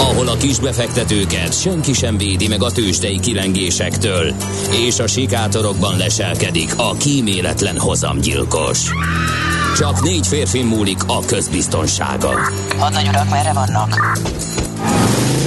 ahol a kisbefektetőket senki sem védi meg a tőzsdei kilengésektől, és a sikátorokban leselkedik a kíméletlen hozamgyilkos. Csak négy férfi múlik a közbiztonsága. Hadnagy urak, merre vannak?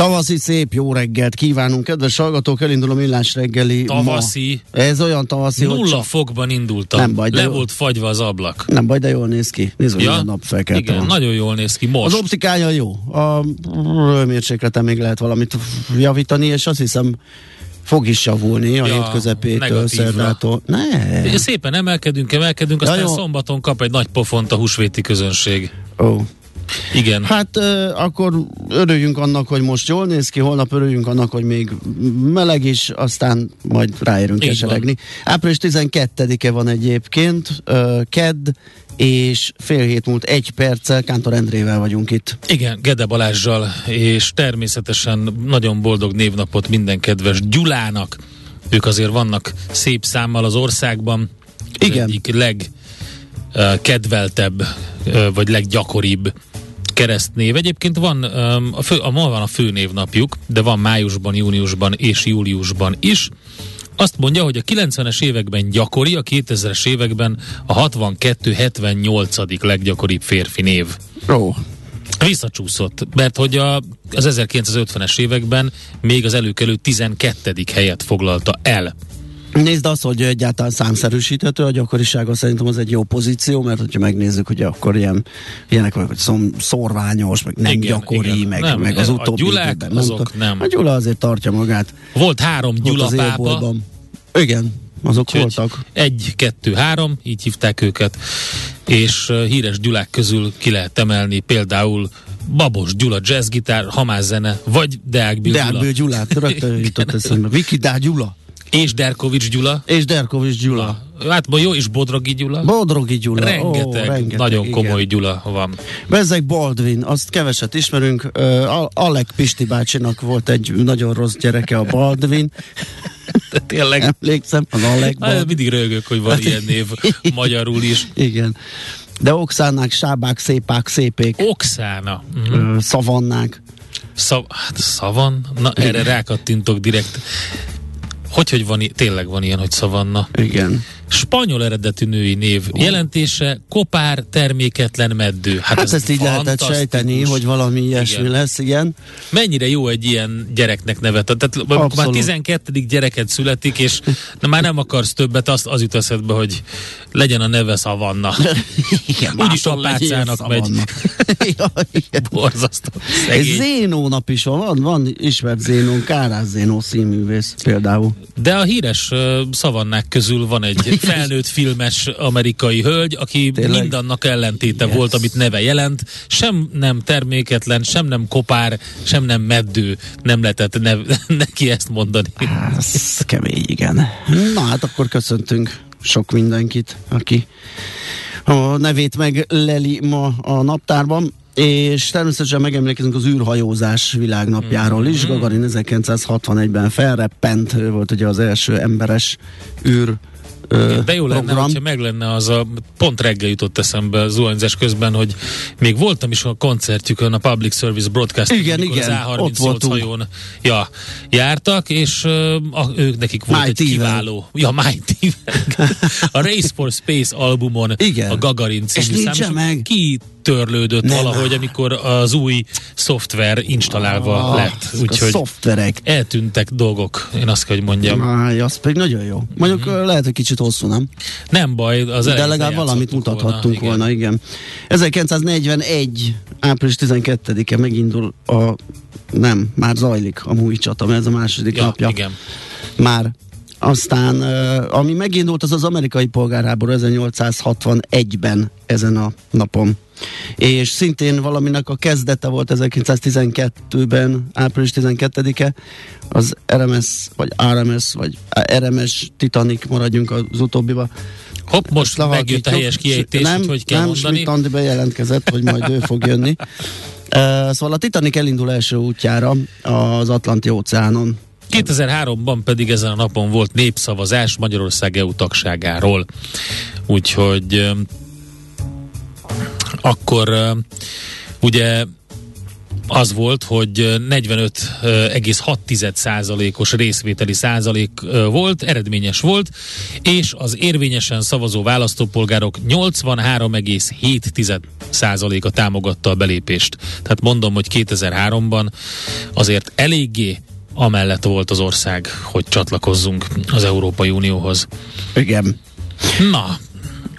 Tavaszi szép jó reggelt kívánunk, kedves hallgatók, elindul a millás reggeli Tavaszi. Ma. Ez olyan tavaszi, hogy Nulla fokban indultam. Nem baj, de Le jó. volt fagyva az ablak. Nem baj, de jól néz ki. Nézd, hogy a nap felkelte Igen, van. nagyon jól néz ki most. Az optikája jó. A hőmérsékleten még lehet valamit javítani, és azt hiszem fog is javulni a Ja, hét közepétől, szerdától. Ne. Ugye Szépen emelkedünk, emelkedünk, aztán Ja, jó. szombaton kap egy nagy pofont a húsvéti közönség. Ó. Igen. Hát akkor örüljünk annak, hogy most jól néz ki, holnap örüljünk annak, hogy még meleg is, aztán majd ráérünk keseregni. Április 12-e van egyébként, ö, kedd, és fél hét múlt egy perccel Kántor Endrével vagyunk itt. Igen, Gede Balázsjal, és természetesen nagyon boldog névnapot minden kedves Gyulának. Ők azért vannak szép számmal az országban. Az Igen. Egyik legkedveltebb, vagy leggyakoribb keresztnév. Egyébként van, a fő, a, ma van a főnévnapjuk, de van májusban, júniusban és júliusban is. Azt mondja, hogy a 90-es években gyakori, a 2000-es években a 62-78. leggyakoribb férfi név. Ó, Visszacsúszott, mert hogy a, az 1950-es években még az előkelő 12. helyet foglalta el. Nézd azt, hogy egyáltalán számszerűsíthető a gyakorisága, szerintem az egy jó pozíció, mert hogyha megnézzük, hogy akkor ilyen, ilyenek vagyok, hogy szom, szorványos, meg nem Igen, gyakori, igen. meg, Nem, meg az a utóbbi Gyulák időben azok nem. A Gyula azért tartja magát. Volt három Gyula az pápa, élboltban. Igen, azok Úgyhogy voltak. Egy, kettő, három, így hívták őket, és híres Gyulák közül ki lehet emelni például Babos Gyula jazzgitár, hamászene, vagy Deák Bill Gyula, Deák Gyulát, rögtön jutott eszembe. Viki Dá Gyula. És Derkovics Gyula, És Derkovics Gyula. hát ma jó, és Bodrogi Gyula. Bodrogi Gyula. rengeteg, Ó, rengeteg, nagyon igen. komoly Gyula van. Bezzeg Baldwin, azt keveset ismerünk. Uh, Alek Pisti bácsinak volt egy nagyon rossz gyereke, a Baldwin. De tényleg, Emlékszem, az Alek hát, mindig rögök, hogy van ilyen név magyarul is. Igen. De Okszánák, Sábák, Szépák, Szépék, Oxána. Ö, Szavannák. Szav, hát szavan? Na, erre rákattintok direkt. Hogy, hogy van, tényleg van ilyen, hogy szavanna? Igen. Spanyol eredetű női név. Jelentése kopár, terméketlen meddő. Hát, Hát, ez ezt így lehetett sejteni, hogy valami ilyesmi Igen. lesz, igen. Mennyire jó egy ilyen gyereknek nevet. Tehát amikor már Abszolút. 12. gyereket születik, és na, már nem akarsz többet, azt, az jut eszedbe, hogy legyen a neve szavanna. igen Úgyis apácának legyen megy. Ja. Borzasztó. Egy Szegény. Zénó nap is van, van, van ismert Zénó, Kárás Zénó színművész például. De a híres uh, szavannák közül van egy felnőtt filmes amerikai hölgy, aki Tényleg? mindannak ellentéte Yes. volt, amit neve jelent. Sem nem terméketlen, sem nem kopár, sem nem meddő. Nem lehetett nev- neki ezt mondani. Hát, Ez kemény, igen. Na hát akkor köszöntünk sok mindenkit, aki a nevét megleli ma a naptárban. És természetesen megemlékezünk az űrhajózás világnapjáról is. Gagarin 1961-ben felreppent, ő volt ugye az első emberes űr De jó lenne, program. hogyha meg lenne az a, pont reggel jutott eszembe zuhanyzás közben, hogy még voltam is a koncertjükön, a Public Service Broadcast, Igen, igen, az ott A38 voltunk. hajón ja, jártak, és a, ők nekik volt Mighty egy Vel. kiváló, ja, Mighty a Race for Space albumon Igen. a Gagarin És című és meg. Ki kitörlődött Nem. valahogy, amikor az új szoftver installálva Ah, lett. ezek a Úgyhogy szoftverek. eltűntek dolgok, én azt kell, hogy mondjam. Aj, az pedig nagyon jó. Mondjuk mm-hmm. lehet, hogy kicsit hosszú, nem? Nem baj, az De legalább valamit mutathattunk igen. volna, igen. 1941. április 12-e megindul a nem, már zajlik a múj csata, mert ez a második Ja, napja. igen. Már. Aztán, ami megindult, az az amerikai polgárháború 1861-ben ezen a napon. És szintén valaminek a kezdete volt 1912-ben, április 12-e, az RMS, vagy RMS, vagy RMS Titanic, maradjunk az utóbbiba. Hopp, most megjött a helyes kiejtés, nem, hogy kell nem, mondani. Schmidt Andi bejelentkezett, hogy majd ő fog jönni. Uh, szóval a Titanic elindul első útjára az Atlanti óceánon. 2003-ban pedig ezen a napon volt népszavazás Magyarország EU tagságáról. Úgyhogy akkor ugye az volt, hogy ö, 45,6%-os részvételi százalék volt, eredményes volt, és az érvényesen szavazó választópolgárok 83,7%-a támogatta a belépést. Tehát mondom, hogy 2003-ban azért eléggé amellett volt az ország, hogy csatlakozzunk az Európai Unióhoz. Igen. Na,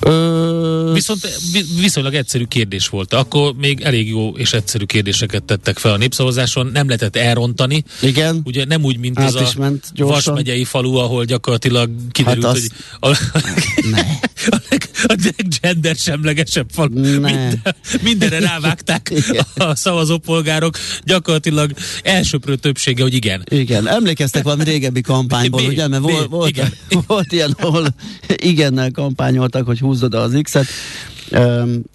Ö, Viszont vi- viszonylag egyszerű kérdés volt. Akkor még elég jó és egyszerű kérdéseket tettek fel a népszavazáson. Nem lehetett elrontani. igen. Ugye nem úgy, mint Át is a ment gyorsan. Vas megyei falu, ahol gyakorlatilag kiderült, Hát az- hogy a, Ne. a, leg, a leggender semlegesebb falu. Ne. Minden, mindenre rávágták a szavazópolgárok. Gyakorlatilag elsőprő többsége, hogy igen. Igen, emlékeztek valami régebbi kampányból, B, ugye? Mert B, volt, volt, igen. volt ilyen, ahol igennel kampányoltak, hogy húzd oda az X-et.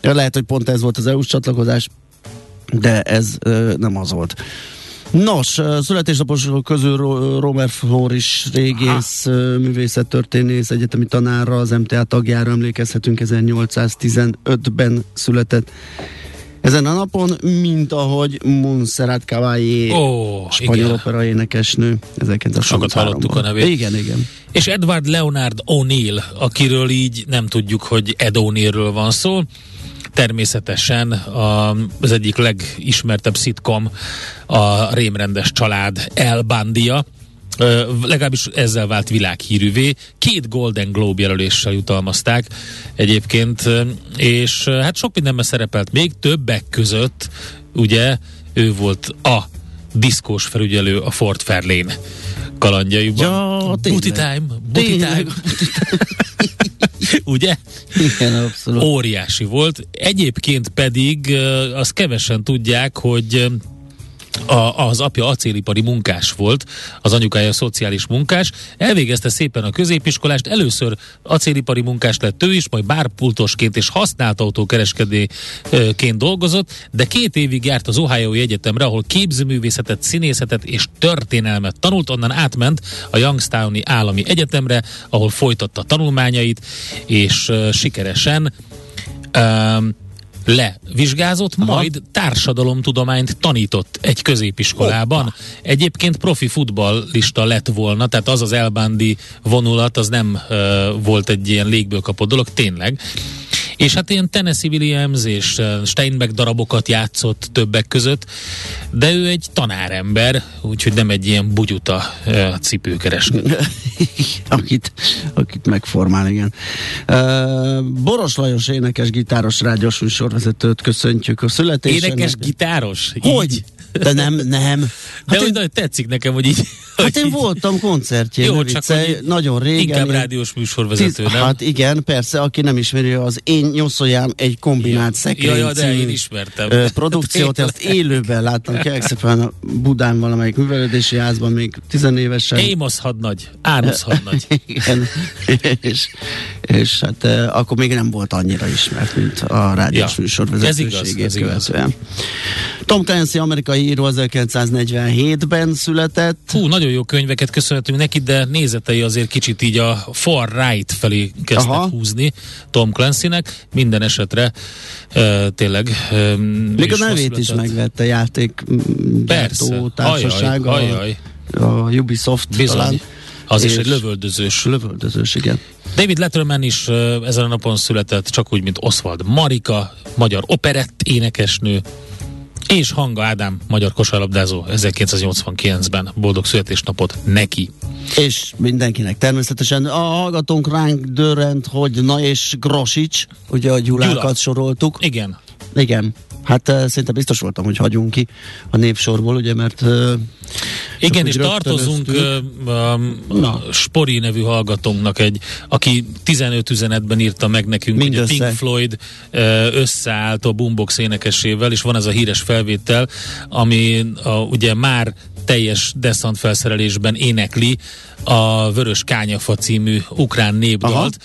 Lehet, hogy pont ez volt az EU-s csatlakozás, de ez nem az volt. Nos, születésnaposok közül Ro- Romer Floris régész, ö, művészettörténész, egyetemi tanárra, az MTA tagjára emlékezhetünk, 1815-ben született. Ezen a napon, mint ahogy Montserrat Caballé, Ó, spanyol igen. opera énekesnő, 1933-ban. Sokat hallottuk a nevét. Igen, igen. És Edward Leonard O'Neill, akiről így nem tudjuk, hogy Ed O'Neillről van szó, természetesen a, az egyik legismertebb szitkom a rémrendes család El Bandia, legalábbis ezzel vált világhírűvé. Két Golden Globe jelöléssel jutalmazták egyébként, és hát sok mindenben szerepelt még, többek között ugye ő volt a diszkós felügyelő a Fort Fairlane kalandjaiban. Ja, tényleg. Booty time, booty Tényleg. time. Ugye? Igen, abszolút. Óriási volt. Egyébként pedig azt kevesen tudják, hogy a, az apja acélipari munkás volt, az anyukája szociális munkás, elvégezte szépen a középiskolást, először acélipari munkás lett ő is, majd bárpultosként és használt autókereskedőként dolgozott, de két évig járt az Ohio Egyetemre, ahol képzőművészetet, színészetet és történelmet tanult, onnan átment a Youngstowni Állami Egyetemre, ahol folytatta tanulmányait, és uh, sikeresen um, levizsgázott, Aha. majd társadalomtudományt tanított egy középiskolában. Egyébként profi futballista lett volna, tehát az az elbándi vonulat, az nem uh, volt egy ilyen légből kapott dolog, tényleg. És hát ilyen Tennessee Williams és uh, Steinbeck darabokat játszott többek között, de ő egy tanárember, úgyhogy nem egy ilyen bugyuta uh, cipőkereskedő. akit, akit megformál, igen. Uh, Boros Lajos énekes, gitáros, rádiós műsorvezetőt köszöntjük a születésen. Énekes, gitáros? Hogy? Így? De nem, nem. De Hát, hogy én, nagyon tetszik nekem, hogy így... hát én voltam koncertjén, Jó, csak viccelj, nagyon régen. Inkább ilyen rádiós műsorvezető, tíz- nem? Hát igen, persze, aki nem ismeri, az Én nyoszójám egy kombinált Ja, szekrény ja, de című, én ismertem. ö, produkciót, azt élőben láttam, kérlek szépen a Budán valamelyik művelődési házban, még tizenévesen. Émosz hadnagy, Ánusz hadnagy. Igen, és, és hát eh, akkor még nem volt annyira ismert, mint a rádiós Ja, műsor ez igaz, ez igaz. Tom Clancy, amerikai író 1947-ben született. Hú, nagyon jó könyveket köszönhetünk neki, de nézetei azért kicsit így a far right felé kezdtek Aha. húzni Tom Clancynek. Minden esetre uh, tényleg uh, Még a nevét is megvette játék Persze. gyártó társaság, Ajaj, ajaj. a Ubisoft Bizony. talán. Az is És- egy lövöldözős. Lövöldözős, igen. David Letterman is ezen a napon született, csak úgy, mint Oswald Marika, magyar operett énekesnő, és Hanga Ádám, magyar kosárlabdázó 1989-ben. Boldog születésnapot neki. És mindenkinek természetesen a hallgatónk ránk dörrent, hogy na és Grosics, ugye a Gyulákat Gyula. soroltuk. Igen, Igen. Hát uh, szinte biztos voltam, hogy hagyunk ki a névsorból, ugye, mert uh, Igen, és tartozunk ö, um, Na. Spori nevű hallgatónknak, egy, aki 15 üzenetben írta meg nekünk, hogy a Mindössze. Pink Floyd összeállt a Boombox énekesével, és van ez a híres felvétel, ami a, ugye már teljes deszant felszerelésben énekli a Vörös Kányafa című ukrán népdalt.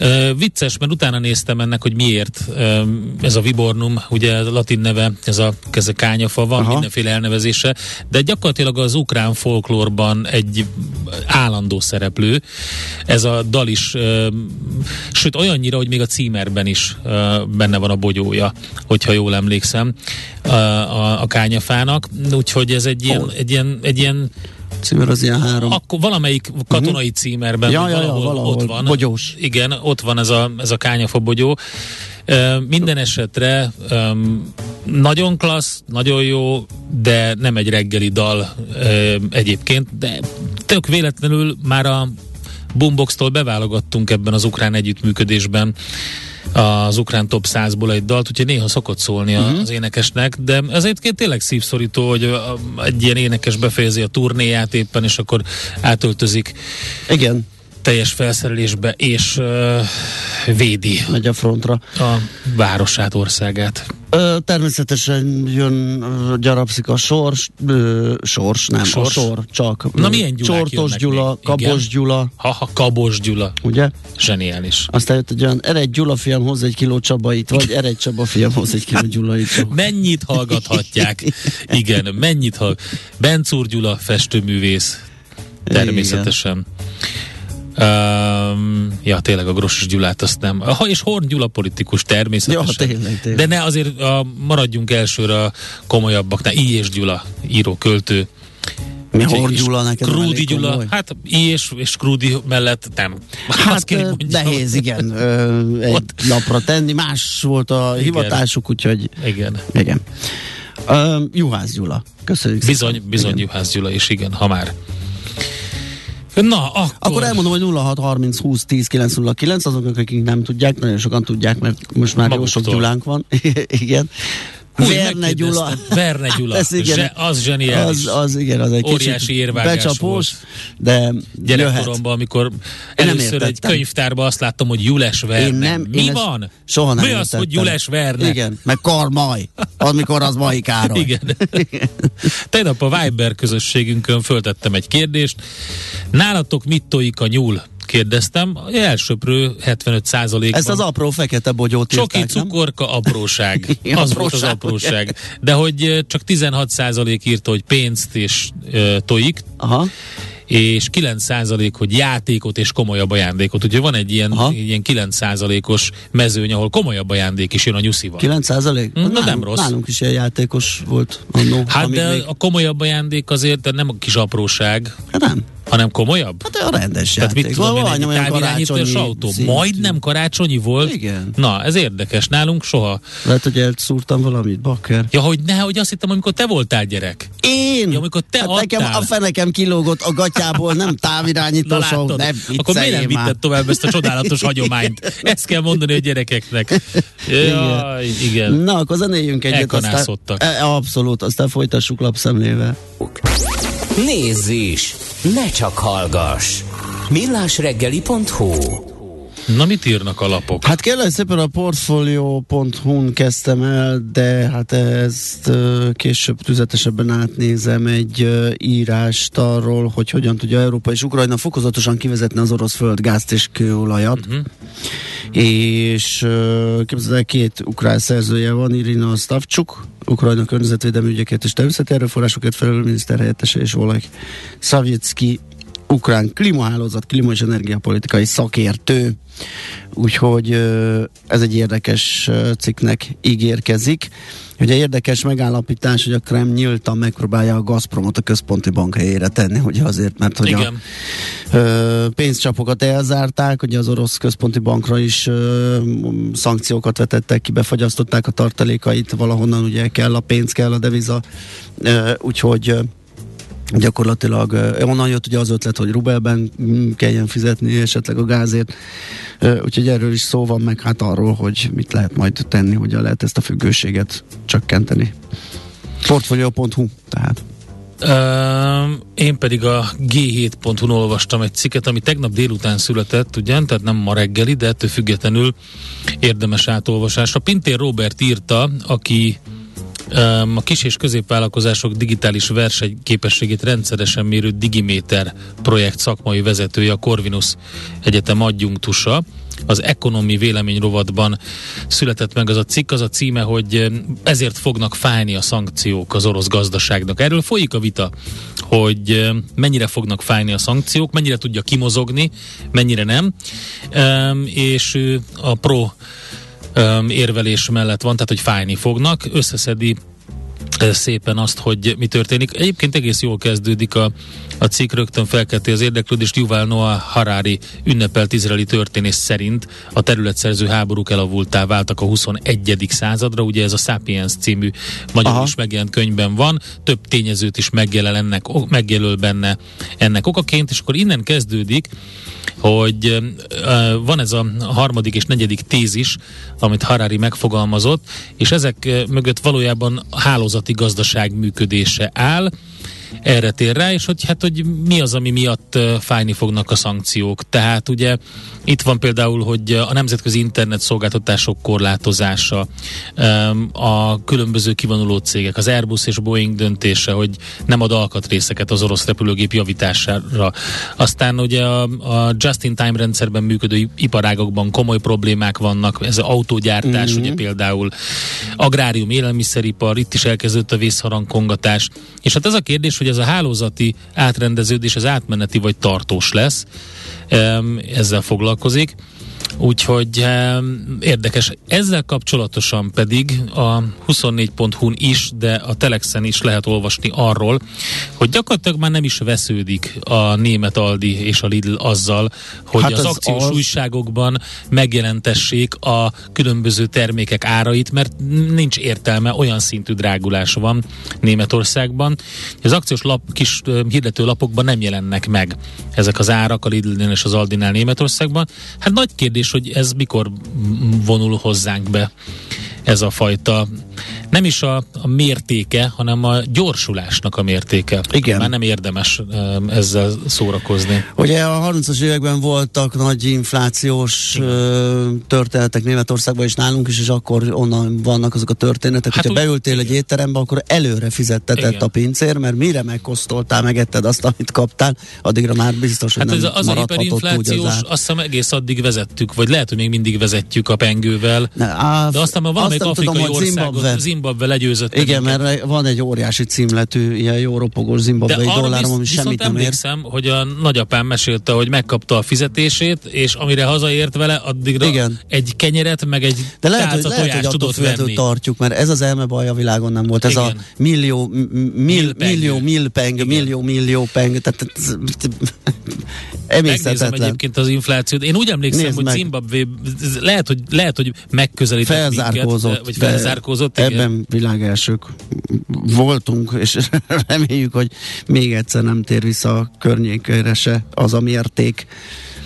Uh, vicces, mert utána néztem ennek, hogy miért uh, ez a Vibornum, ugye latin neve, ez a, ez a kányafa, van Aha. mindenféle elnevezése, de gyakorlatilag az ukrán folklórban egy állandó szereplő. Ez a dal is, uh, sőt olyannyira, hogy még a címerben is uh, benne van a bogyója, hogyha jól emlékszem, uh, a, a kányafának. Úgyhogy ez egy ilyen, Hol? egy ilyen, egy ilyen címer az ilyen három. akkor valamelyik katonai címerben Ja, ja, ja, valahol, valahol. ott van. Bogyós. Igen, ott van ez a, ez a kányafa bogyó. Ö, minden esetre um, nagyon klassz, nagyon jó, de nem egy reggeli dal egyébként, de tök véletlenül már a Boombox-tól beválogattunk ebben az ukrán együttműködésben az ukrán top 100-ból egy dalt, úgyhogy néha szokott szólni uh-huh. az énekesnek, de ez egyébként tényleg szívszorító, hogy egy ilyen énekes befejezi a turnéját éppen, és akkor átöltözik Igen, teljes felszerelésbe, és uh, védi megy a frontra. a városát, országát. Ö, természetesen jön, ö, gyarapszik a sors, ö, sors, nem, Sors? a sor, csak. Na, Ö, milyen Csortos Gyula, még? Kabos Igen. Gyula, Ha-ha, Kabos Gyula. ugye? Zseniális. Aztán jött egy olyan, eredj Gyula fiam, hoz egy kiló Csabait, vagy eredj Csaba fiam, hoz egy kiló Gyulait. Mennyit hallgathatják? Igen, mennyit hall. Bencúr Gyula, festőművész. Természetesen. Um, ja, tényleg a Grossos Gyulát azt nem. Ha, és Horn Gyula politikus természetesen. Ja, tényleg, tényleg. De ne azért a, maradjunk elsőre a komolyabbaknál. I. és Gyula, író, költő. Mi Horn és Gyula neked Krúdi Gyula, komoly? hát I és, és Krúdi mellett nem. Azt Hát ö, mondjam. nehéz, igen, ö, egy Ott. napra tenni. Más volt a Igen. hivatásuk, úgyhogy Igen. igen. Ö, Juhász Gyula. Köszönjük Bizony, szépen. bizony Igen. Juhász Gyula is, igen, ha már. Na, akkor... Akkor elmondom, hogy 06 30 20 10 909, azoknak, akik nem tudják, nagyon sokan tudják, mert most már jó sok Maguktól. Gyulánk van. igen. Hú, Verne Gyula. Verne Gyula. Ez igen. Zse, az zseniális. Az, az igen, az egy Óriási érvágás becsapós, volt. de jöhet. Gyerekkoromban, amikor nem először egy könyvtárban azt láttam, hogy Jules Verne. Én nem, Mi én van? Soha nem Mi az, értettem. hogy Jules Verne? Igen, meg Karmaj, amikor az Mai Károly. Igen. Tegnap a Viber közösségünkön föltettem egy kérdést. Nálatok mit tojik a nyúl? Kérdeztem. Elsőprő 75 százalékban. Ezt az apró fekete bogyót Csoki, írták, nem? cukorka, apróság. Igen, az volt az apróság, apróság. De hogy csak 16 százalék írta, hogy pénzt és ö, tojik, Aha. és 9 százalék, hogy játékot és komolyabb ajándékot. Úgyhogy van egy ilyen, Aha. ilyen 9 százalékos mezőny, ahol komolyabb ajándék is jön a nyuszival. 9 százalék? Mm, na nem rossz. Nálunk is ilyen játékos volt annó. Hát de még- a komolyabb ajándék azért de nem a kis apróság, Hát nem. Hanem komolyabb. Hát a rendes Tehát mit játék. tudom én, Valami egy olyan távirányítós karácsonyi autó. szintű. Majdnem karácsonyi volt. Igen. Na, ez érdekes. Nálunk soha. Lehet, hogy elszúrtam valamit, bakker. Ja, hogy ne, hogy azt hittem, amikor te voltál gyerek. Én? Ja, amikor te hát nekem adtál. a fenekem kilógott a gatyából, nem távirányítós autó. látod, Ne akkor miért nem vitted tovább ezt a csodálatos hagyományt? Ezt kell mondani a gyerekeknek. Jaj, igen. Na, akkor zenéljünk egyet. Elkanászottak. Aztán, e, abszolút, aztán folytassuk lapszemlével. Nézz is! Ne csak hallgass! millásreggeli.hu Na, mit írnak a lapok? Hát kérlek szépen a portfolio.hu-n kezdtem el, de hát ezt később tüzetesebben átnézem egy írást arról, hogy hogyan tudja Európa és Ukrajna fokozatosan kivezetni az orosz földgázt és kőolajat. Mhm. És képzeld el, két ukrán szerzője van, Irina Stavcsuk, Ukrajna környezetvédelmi ügyeket és természeti erőforrásokért felelő miniszter helyettese, és Oleg Szavjecki ukrán klímahálózat, klíma és energiapolitikai szakértő. Úgyhogy ez egy érdekes cikknek ígérkezik. Ugye érdekes megállapítás, hogy a Krem nyíltan megpróbálja a Gazpromot a központi bank helyére tenni, ugye azért, mert hogy Igen. a ö, pénzcsapokat elzárták, ugye az orosz központi bankra is ö, szankciókat vetettek ki, befagyasztották a tartalékait, valahonnan ugye kell a pénz, kell a deviza, ö, úgyhogy gyakorlatilag onnan jött ugye az ötlet, hogy rubelben mm, kelljen fizetni esetleg a gázért, úgyhogy erről is szó van, meg hát arról, hogy mit lehet majd tenni, hogyan lehet ezt a függőséget csökkenteni. Portfolio.hu tehát. Én pedig a G7.hu-n olvastam egy cikket, ami tegnap délután született, ugyan, tehát nem ma reggeli, de ettől függetlenül érdemes átolvasásra. Pintér Robert írta, aki a kis és középvállalkozások digitális versenyképességét rendszeresen mérő Digiméter projekt szakmai vezetője, a Corvinus Egyetem adjunktusa. Az ekonomi vélemény rovatban született meg az a cikk, az a címe, hogy ezért fognak fájni a szankciók az orosz gazdaságnak. Erről folyik a vita, hogy mennyire fognak fájni a szankciók, mennyire tudja kimozogni, mennyire nem. És a pro érvelés mellett van, tehát hogy fájni fognak, összeszedi szépen azt, hogy mi történik. Egyébként egész jól kezdődik a, a cikk, rögtön felkelti az érdeklődést. Yuval Noah Harari ünnepelt izraeli történész szerint a területszerző háborúk elavultá váltak a 21. századra. Ugye ez a Sapiens című magyarul is megjelent könyvben van. Több tényezőt is megjelöl, ennek, megjelöl benne ennek okaként, és akkor innen kezdődik, hogy van ez a harmadik és negyedik tézis, amit Harari megfogalmazott, és ezek mögött valójában hálózati gazdaság működése áll, erre tér rá, és hogy hát, hogy mi az, ami miatt fájni fognak a szankciók. Tehát ugye itt van például, hogy a nemzetközi internet szolgáltatások korlátozása, a különböző kivonuló cégek, az Airbus és Boeing döntése, hogy nem ad alkatrészeket az orosz repülőgép javítására. Aztán ugye a, a just-in-time rendszerben működő iparágokban komoly problémák vannak, ez az autógyártás, mm-hmm. ugye például agrárium, élelmiszeripar, itt is elkezdődött a vészharangkongatás. És hát ez a kérdés, hogy ez a hálózati átrendeződés, az átmeneti vagy tartós lesz, ezzel foglalkozik. Úgyhogy érdekes. Ezzel kapcsolatosan pedig a 24.hu-n is, de a Telexen is lehet olvasni arról, hogy gyakorlatilag már nem is vesződik a német Aldi és a Lidl azzal, hogy hát az akciós az... újságokban megjelentessék a különböző termékek árait, mert nincs értelme, olyan szintű drágulás van Németországban. Az akciós lap, kis hirdető lapokban nem jelennek meg ezek az árak a lidl és az Aldinál Németországban. Hát nagy kérdés kérdés, hogy ez mikor vonul hozzánk be ez a fajta nem is a, a mértéke, hanem a gyorsulásnak a mértéke. Igen. Már nem érdemes ezzel szórakozni. Ugye a 30-as években voltak nagy inflációs Igen. történetek Németországban és nálunk is, és akkor onnan vannak azok a történetek, hát hogyha úgy, beültél igen. egy étterembe, akkor előre fizettetett igen. a pincér, mert mire megkosztoltál, megetted azt, amit kaptál, addigra már biztos, hogy hát nem ez az a hiperinflációs, az azt hiszem egész addig vezettük, vagy lehet, hogy még mindig vezetjük a pengővel. Ne, á, de aztán már valamelyik afrikai tudom, országot, Zimbabwe legyőzött. Igen, mert van egy óriási címletű, ilyen jó ropogós zimbabwei dollárom, ami semmit nem ér. hogy a nagyapám mesélte, hogy megkapta a fizetését, és amire hazaért vele, addigra Igen. egy kenyeret, meg egy De lehet, hogy, lehet, hogy tudott venni. tartjuk, mert ez az elme baj a világon nem volt. Ez Igen. a millió, mil, millió, milpeng, millió, millió peng, tehát Megnézem egyébként az inflációt. Én úgy emlékszem, hogy. Zimbabwe lehet, hogy, lehet, hogy megközelített Felzárkózott. Vagy felzárkózott. Ebben világelsők voltunk, és reméljük, hogy még egyszer nem tér vissza a környékére se az a mérték,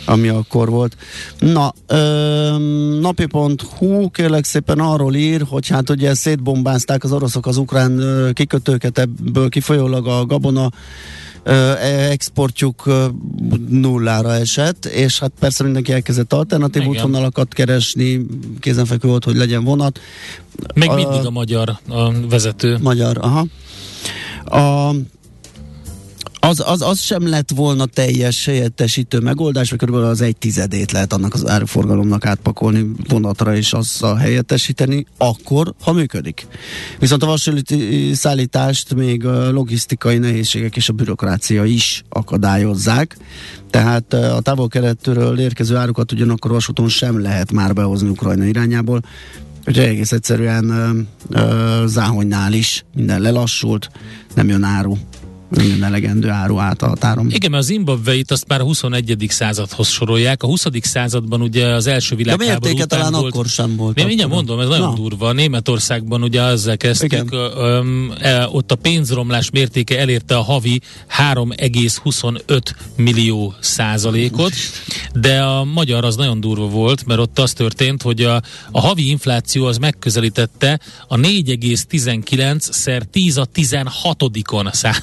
ami akkor volt. Na, ö, napi.hu kérlek szépen arról ír, hogy hát ugye szétbombázták az oroszok az ukrán kikötőket, ebből kifolyólag a gabona exportjuk nullára esett, és hát persze mindenki elkezdett alternatív Igen. útvonalakat keresni, kézenfekvő volt, hogy legyen vonat. Még a, mindig a magyar a vezető. Magyar, aha. A, Az, az, az sem lett volna teljes helyettesítő megoldás, mert körülbelül az egy tizedét lehet annak az áruforgalomnak átpakolni vonatra és azzal helyettesíteni, akkor, ha működik. Viszont a vasúti szállítást még a logisztikai nehézségek és a bürokrácia is akadályozzák, tehát a távol-keletről érkező árukat ugyanakkor vasúton sem lehet már behozni Ukrajna irányából, Úgyhogy egész egyszerűen ö, ö, záhonynál is minden lelassult, nem jön áru minden elegendő áru át a határon. Igen, mert az Zimbabveit azt már a 21. századhoz sorolják. A 20. században ugye az első világháború után talán volt, akkor sem volt. Én mindjárt mondom, ez nagyon Na. durva. Németországban ugye ezzel kezdtük, ö, ö, ott a pénzromlás mértéke elérte a havi 3,25 millió százalékot, de a magyar az nagyon durva volt, mert ott az történt, hogy a, a havi infláció az megközelítette a 4,19 szer 10 a 16-on szá-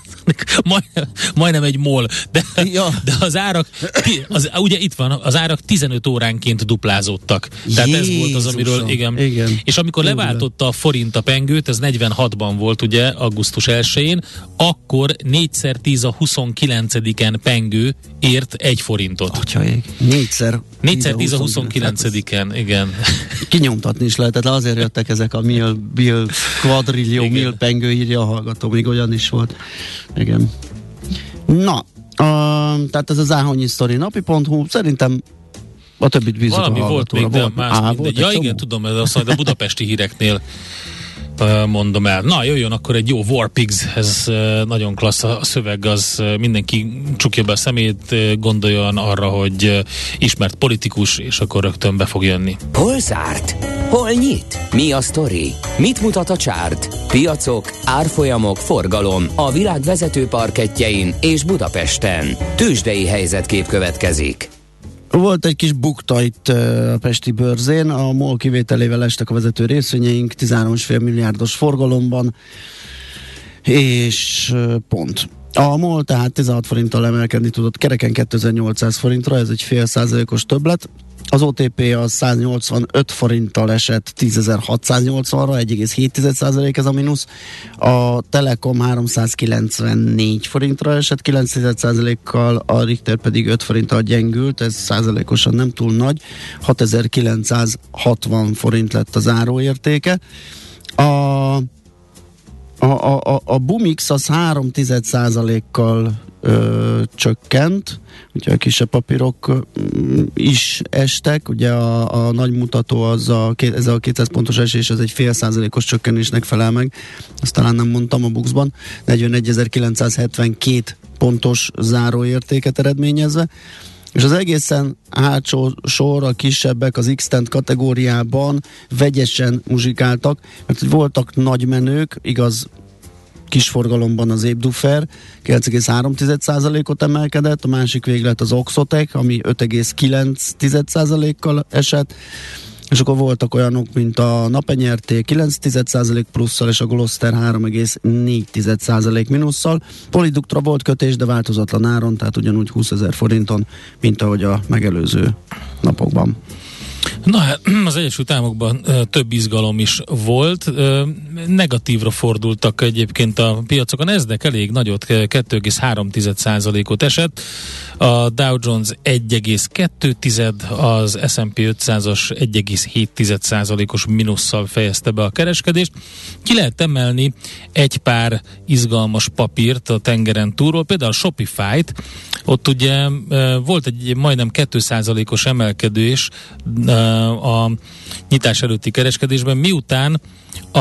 majdnem, majdnem egy mol, de, ja. de az árak, az, ugye itt van, az árak 15 óránként duplázódtak. Tehát Jézusom. ez volt az, amiről, igen. igen. És amikor igen. leváltotta a forint a pengőt, ez 46-ban volt ugye, augusztus 1-én, akkor 4 10 a 29-en pengő ért egy forintot. Atyaik. Négyszer 4 10 a 29-en, igen. Kinyomtatni is lehetett, azért jöttek ezek a mil, bil, quadrillió, mil pengő, írja a hallgató, még olyan is volt. Igen. Na, a, tehát ez az Áhonyi Story napi.hu, szerintem a többit bízok Valami a volt még, de más Á, volt Ja igen, tudom, ez azt a budapesti híreknél mondom el. Na, jöjjön akkor egy jó Warpigs, ez nagyon klassz a szöveg, az mindenki csukja be a szemét, gondoljon arra, hogy ismert politikus, és akkor rögtön be fog jönni. Hol zárt? Hol nyit? Mi a sztori? Mit mutat a csárt? Piacok, árfolyamok, forgalom a világ vezető parketjein és Budapesten. Tősdei helyzetkép következik. Volt egy kis bukta itt a Pesti bőrzén, a MOL kivételével estek a vezető részvényeink 13,5 milliárdos forgalomban, és pont. A MOL tehát 16 forinttal emelkedni tudott kereken 2800 forintra, ez egy fél százalékos többlet. Az OTP a 185 forinttal esett 10.680-ra, 1,7% ez a mínusz. A Telekom 394 forintra esett 9%-kal, a Richter pedig 5 forinttal gyengült, ez százalékosan nem túl nagy, 6960 forint lett az áróértéke. A a, a, a Bumix az 3 kal ö, csökkent, ugye a kisebb papírok is estek, ugye a, a nagy mutató az a, ez a 200 pontos esés, ez egy fél százalékos csökkenésnek felel meg, azt talán nem mondtam a Buxban, 41.972 pontos záróértéket eredményezve, és az egészen hátsó sor, a kisebbek az x kategóriában vegyesen muzsikáltak, mert voltak nagy menők, igaz, kisforgalomban az Ébdufer 9,3%-ot emelkedett, a másik véglet az Oxotec, ami 5,9%-kal esett, és akkor voltak olyanok, mint a napenyerté 9% plusszal, és a Gloster 3,4% minusszal. Poliduktra volt kötés, de változatlan áron, tehát ugyanúgy 20 ezer forinton, mint ahogy a megelőző napokban. Na hát az Egyesült Államokban több izgalom is volt. Negatívra fordultak egyébként a piacok. A Nasdaq elég nagyot, 2,3%-ot esett. A Dow Jones 1,2, az S&P 500-as 1,7%-os minusszal fejezte be a kereskedést. Ki lehet emelni egy pár izgalmas papírt a tengeren túlról, például a Shopify-t, ott ugye volt egy majdnem 2%-os emelkedés a nyitás előtti kereskedésben, miután a,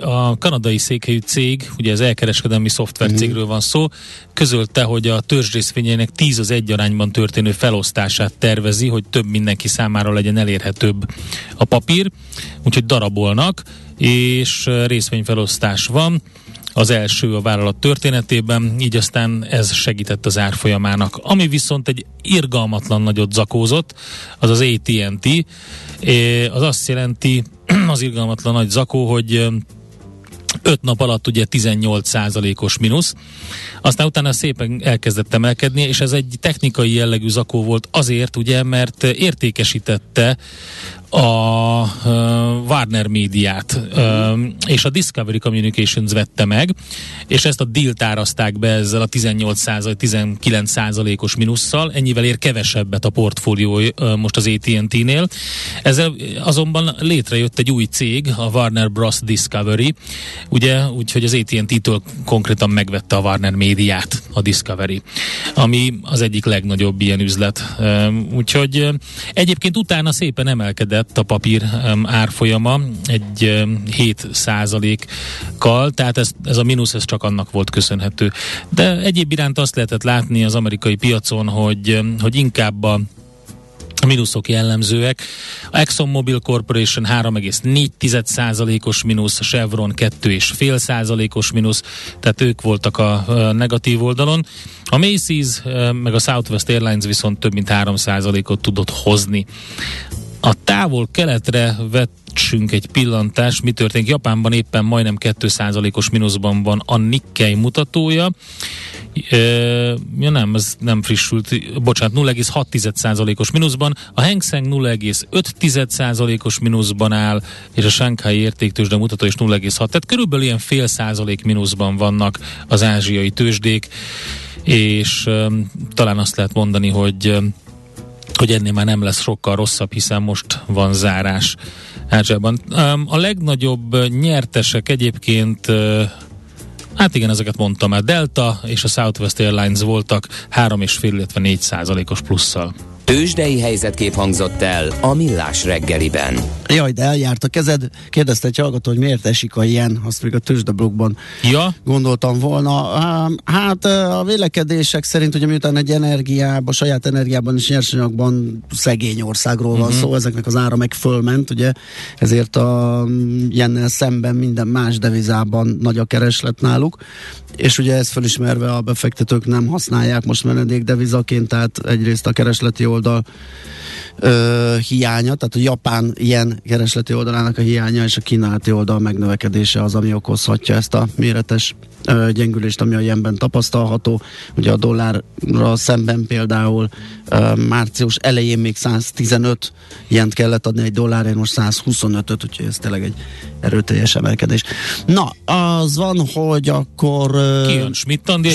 a kanadai székhelyű cég, ugye az elkereskedelmi szoftvercégről van szó, közölte, hogy a törzsrészvényeinek 10 az egy arányban történő felosztását tervezi, hogy több mindenki számára legyen elérhetőbb a papír, úgyhogy darabolnak, és részvényfelosztás van az első a vállalat történetében, így aztán ez segített az árfolyamának. Ami viszont egy irgalmatlan nagyot zakózott, az az AT&T, az azt jelenti, az irgalmatlan nagy zakó, hogy 5 nap alatt ugye 18 százalékos mínusz, aztán utána szépen elkezdett emelkedni, és ez egy technikai jellegű zakó volt azért, ugye, mert értékesítette a Warner médiát és a Discovery Communications vette meg, és ezt a dílt árazták be ezzel a 18% 19 százalékos minusszal, ennyivel ér kevesebbet a portfólió most az AT&T-nél. Ezzel azonban létrejött egy új cég, a Warner Bros. Discovery, ugye, úgyhogy az AT&T-től konkrétan megvette a Warner médiát a Discovery, ami az egyik legnagyobb ilyen üzlet. Úgyhogy egyébként utána szépen emelkedett a papír árfolyama egy um, 7 százalékkal, tehát ez, ez a mínusz ez csak annak volt köszönhető. De egyéb iránt azt lehetett látni az amerikai piacon, hogy, hogy inkább a a mínuszok jellemzőek. A ExxonMobil Corporation 3,4%-os mínusz, Chevron 2,5%-os mínusz, tehát ők voltak a negatív oldalon. A Macy's meg a Southwest Airlines viszont több mint 3%-ot tudott hozni. A távol keletre vetsünk egy pillantást, mi történik. Japánban éppen majdnem 2%-os mínuszban van a Nikkei mutatója. E, ja nem, ez nem frissült, bocsánat, 0,6%-os mínuszban, a Hang Seng 0,5%-os mínuszban áll, és a Shanghai értéktősde mutató is 0,6, tehát körülbelül ilyen fél százalék mínuszban vannak az ázsiai tőzsdék, és um, talán azt lehet mondani, hogy hogy ennél már nem lesz sokkal rosszabb, hiszen most van zárás Ázsiában. A legnagyobb nyertesek egyébként Hát igen, ezeket mondtam már. Delta és a Southwest Airlines voltak 3,5, illetve 4 százalékos plusszal. Tőzsdei helyzetkép hangzott el a Millás reggeliben. Jaj, de eljárt a kezed. Kérdezte egy hallgató, hogy miért esik a ilyen, azt még a tőzsdeblogban ja? gondoltam volna. Hát a vélekedések szerint, ugye miután egy energiában, saját energiában és nyersanyagban szegény országról van uh-huh. szó, ezeknek az ára meg fölment, ugye, ezért a ilyennel szemben minden más devizában nagy a kereslet náluk, és ugye ezt felismerve a befektetők nem használják most menedékdevizaként, tehát egyrészt a keresleti oldal ö, hiánya, tehát a japán ilyen keresleti oldalának a hiánya és a kínálati oldal megnövekedése az, ami okozhatja ezt a méretes gyengülést, ami a ilyenben tapasztalható. Ugye a dollárra szemben például március elején még 115 ilyent kellett adni egy dollárért, most 125-öt, úgyhogy ez tényleg egy erőteljes emelkedés. Na, az van, hogy akkor... Ki jön? Schmidt-Andi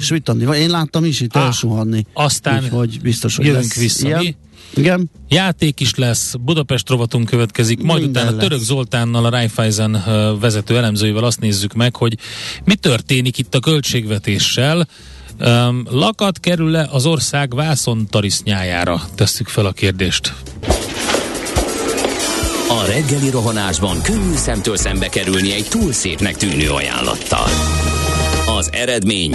Schmidt-Andi, Én láttam is itt elsuhanni. Aztán hogy biztos, hogy jövünk vissza. Ilyen. Mi? Igen. Játék is lesz, Budapest rovatunk következik, majd Minden utána lesz. Török Zoltánnal, a Raiffeisen vezető elemzőivel azt nézzük meg, hogy mi történik itt a költségvetéssel. Um, lakat kerül-e az ország vászontarisznyájára? Tesszük fel a kérdést. A reggeli rohanásban könnyű szemtől szembe kerülni egy túl szépnek tűnő ajánlattal. Az eredmény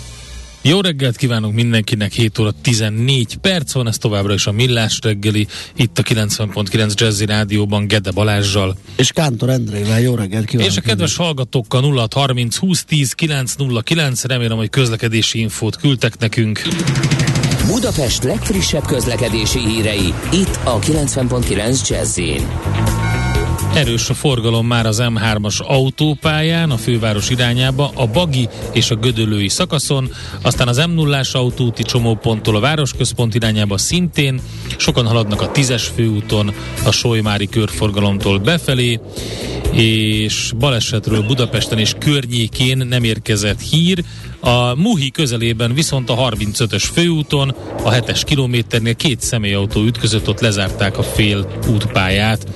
Jó reggelt kívánunk mindenkinek, 7 óra 14 perc van, ez továbbra is a Millás reggeli, itt a 90.9 Jazzy Rádióban Gede Balázsjal. És Kántor Endrével, jó reggelt kívánunk. És a kedves hallgatókkal 0 30 20 10 909, remélem, hogy közlekedési infót küldtek nekünk. Budapest legfrissebb közlekedési hírei, itt a 90.9 Jazzin. Erős a forgalom már az M3-as autópályán a főváros irányába, a Bagi és a Gödölői szakaszon, aztán az M0-ás autóti csomóponttól a városközpont irányába szintén, sokan haladnak a 10-es főúton a Solymári körforgalomtól befelé, és balesetről Budapesten és környékén nem érkezett hír, a Muhi közelében viszont a 35-ös főúton a 7-es kilométernél két személyautó ütközött, ott lezárták a fél útpályát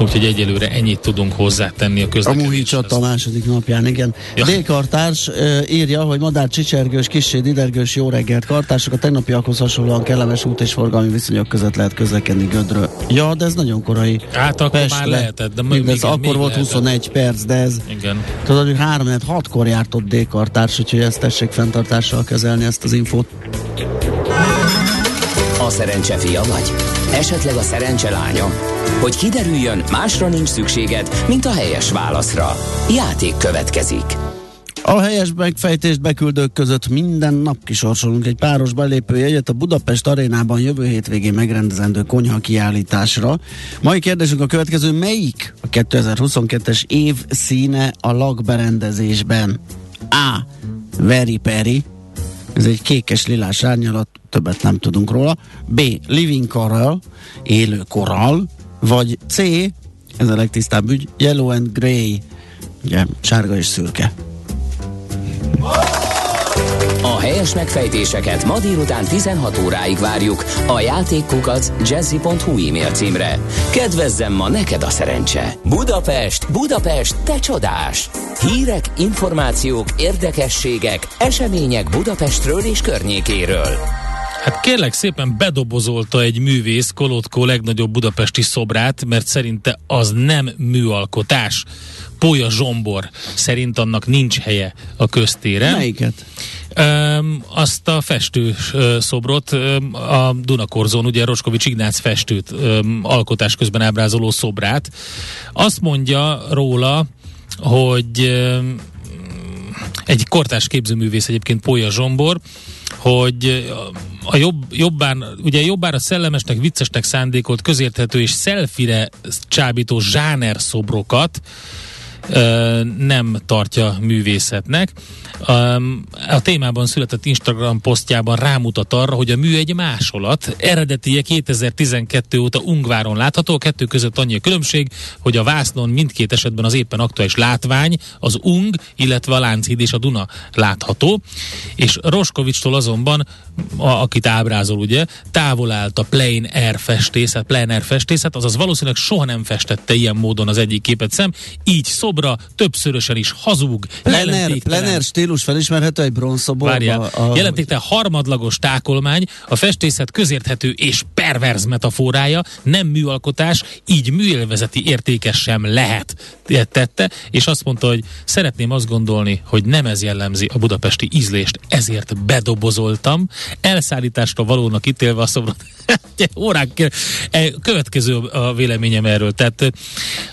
úgyhogy egyelőre ennyit tudunk hozzátenni a A közlekedéshez. Muhi csata második napján, igen. Ja. Uh, írja, hogy madár csicsergős, kissé didergős, jó reggelt kartársak. A tegnapiakhoz hasonlóan kellemes út és forgalmi viszonyok között lehet közlekedni Gödről. Ja, de ez nagyon korai. Hát akkor Pestre. már lehetett, de Még még, ez akkor még volt lehetett. 21 perc, de ez Igen. tudod, hogy 3 6 kor járt ott D-kartárs, úgyhogy ezt tessék fenntartással kezelni ezt az infót. A szerencse fia vagy? Esetleg a szerencse lánya? Hogy kiderüljön, másra nincs szükséged, mint a helyes válaszra. Játék következik. A helyes megfejtést beküldők között minden nap kisorsolunk egy páros belépőjegyet a Budapest arénában jövő hétvégén megrendezendő konyha kiállításra. Mai kérdésünk a következő, melyik a 2022-es év színe a lakberendezésben? A. Very Perry, ez egy kékes lilás árnyalat, többet nem tudunk róla. B. Living Coral, élő korall, vagy C. Ez a legtisztább ügy, Yellow and Grey, ugye, sárga és szürke. A helyes megfejtéseket ma délután 16 óráig várjuk a játékkukac jazzy.hu e-mail címre. Kedvezzem ma neked a szerencse! Budapest, Budapest, te csodás! Hírek, információk, érdekességek, események Budapestről és környékéről. Hát kérlek szépen bedobozolta egy művész Kolotkó legnagyobb budapesti szobrát, mert szerinte az nem műalkotás. Pólya Zsombor szerint annak nincs helye a köztéren. Melyiket? Öm, azt a festő szobrot öm, a Dunakorzón, ugye Roskovics Ignác festőt öm, alkotás közben ábrázoló szobrát. Azt mondja róla, hogy öm, egy kortás képzőművész egyébként Pólya Zsombor, hogy a jobb, jobbán, ugye jobbára szellemesnek, viccesnek szándékolt, közérthető és szelfire csábító zsáner szobrokat nem tartja művészetnek. A témában született Instagram posztjában rámutat arra, hogy a mű egy másolat. Eredetie 2012 óta Ungváron látható, a kettő között annyi a különbség, hogy a vásznon mindkét esetben az éppen aktuális látvány, az Ung, illetve a Lánchíd és a Duna látható. És Roskovicstól azonban, a, akit ábrázol ugye, távol állt a plain air festészet, plain air festészet, azaz valószínűleg soha nem festette ilyen módon az egyik képet szem, így szobra többszörösen is hazug, jelentéktelen. plener stílus felismerhető egy bronzszoborba? Várjál, A- jelentéktelen harmadlagos tákolmány, a festészet közérthető és perverz metaforája, nem műalkotás, így műélvezeti értékes sem lehet tette, és azt mondta, hogy szeretném azt gondolni, hogy nem ez jellemzi a budapesti ízlést, ezért bedobozoltam, elszállításra valónak ítélve a szobrot. Órák, E, következő a véleményem erről. Tehát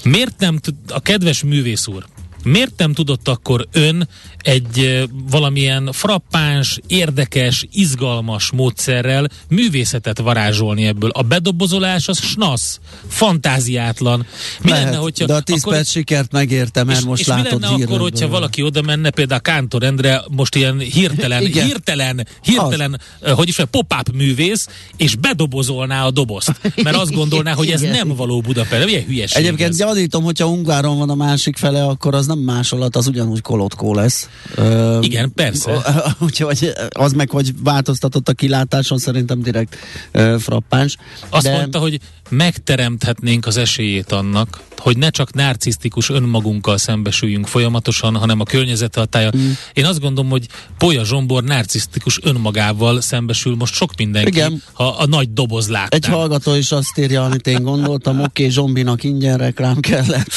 miért nem tud, a kedves művész úr, Miért nem tudott akkor ön egy valamilyen frappáns, érdekes, izgalmas módszerrel művészetet varázsolni ebből? A bedobozolás az snasz, fantáziátlan. Mi Lehet, lenne, hogyha... de a 10 akkor- perc sikert megérte, mert és, most és mi látod lenne akkor, hogyha valaki oda menne, például Kántor Endre, most ilyen hirtelen, Igen. hirtelen, hirtelen, uh, hogy is mondjam, pop-up művész, és bedobozolná a dobozt. Mert azt gondolná, hogy ez Igen. nem való Budapest. Milyen hülyeség Egyébként ez. gyanítom, hogyha Ungváron van a másik fele, akkor az nem másolat, az ugyanúgy kolotkó lesz. Ö, Igen, persze. Úgyhogy az meg, hogy változtatott a kilátáson, szerintem direkt ö, frappáns. Azt De- mondta, hogy megteremthetnénk az esélyét annak, hogy ne csak narcisztikus önmagunkkal szembesüljünk folyamatosan, hanem a környezet hatája. Mm. Én azt gondolom, hogy Polya Zsombor narcisztikus önmagával szembesül most sok mindenki, Igen. ha a nagy doboz láttán. Egy hallgató is azt írja, amit én gondoltam, oké, okay, Zsombinak ingyen reklám kellett.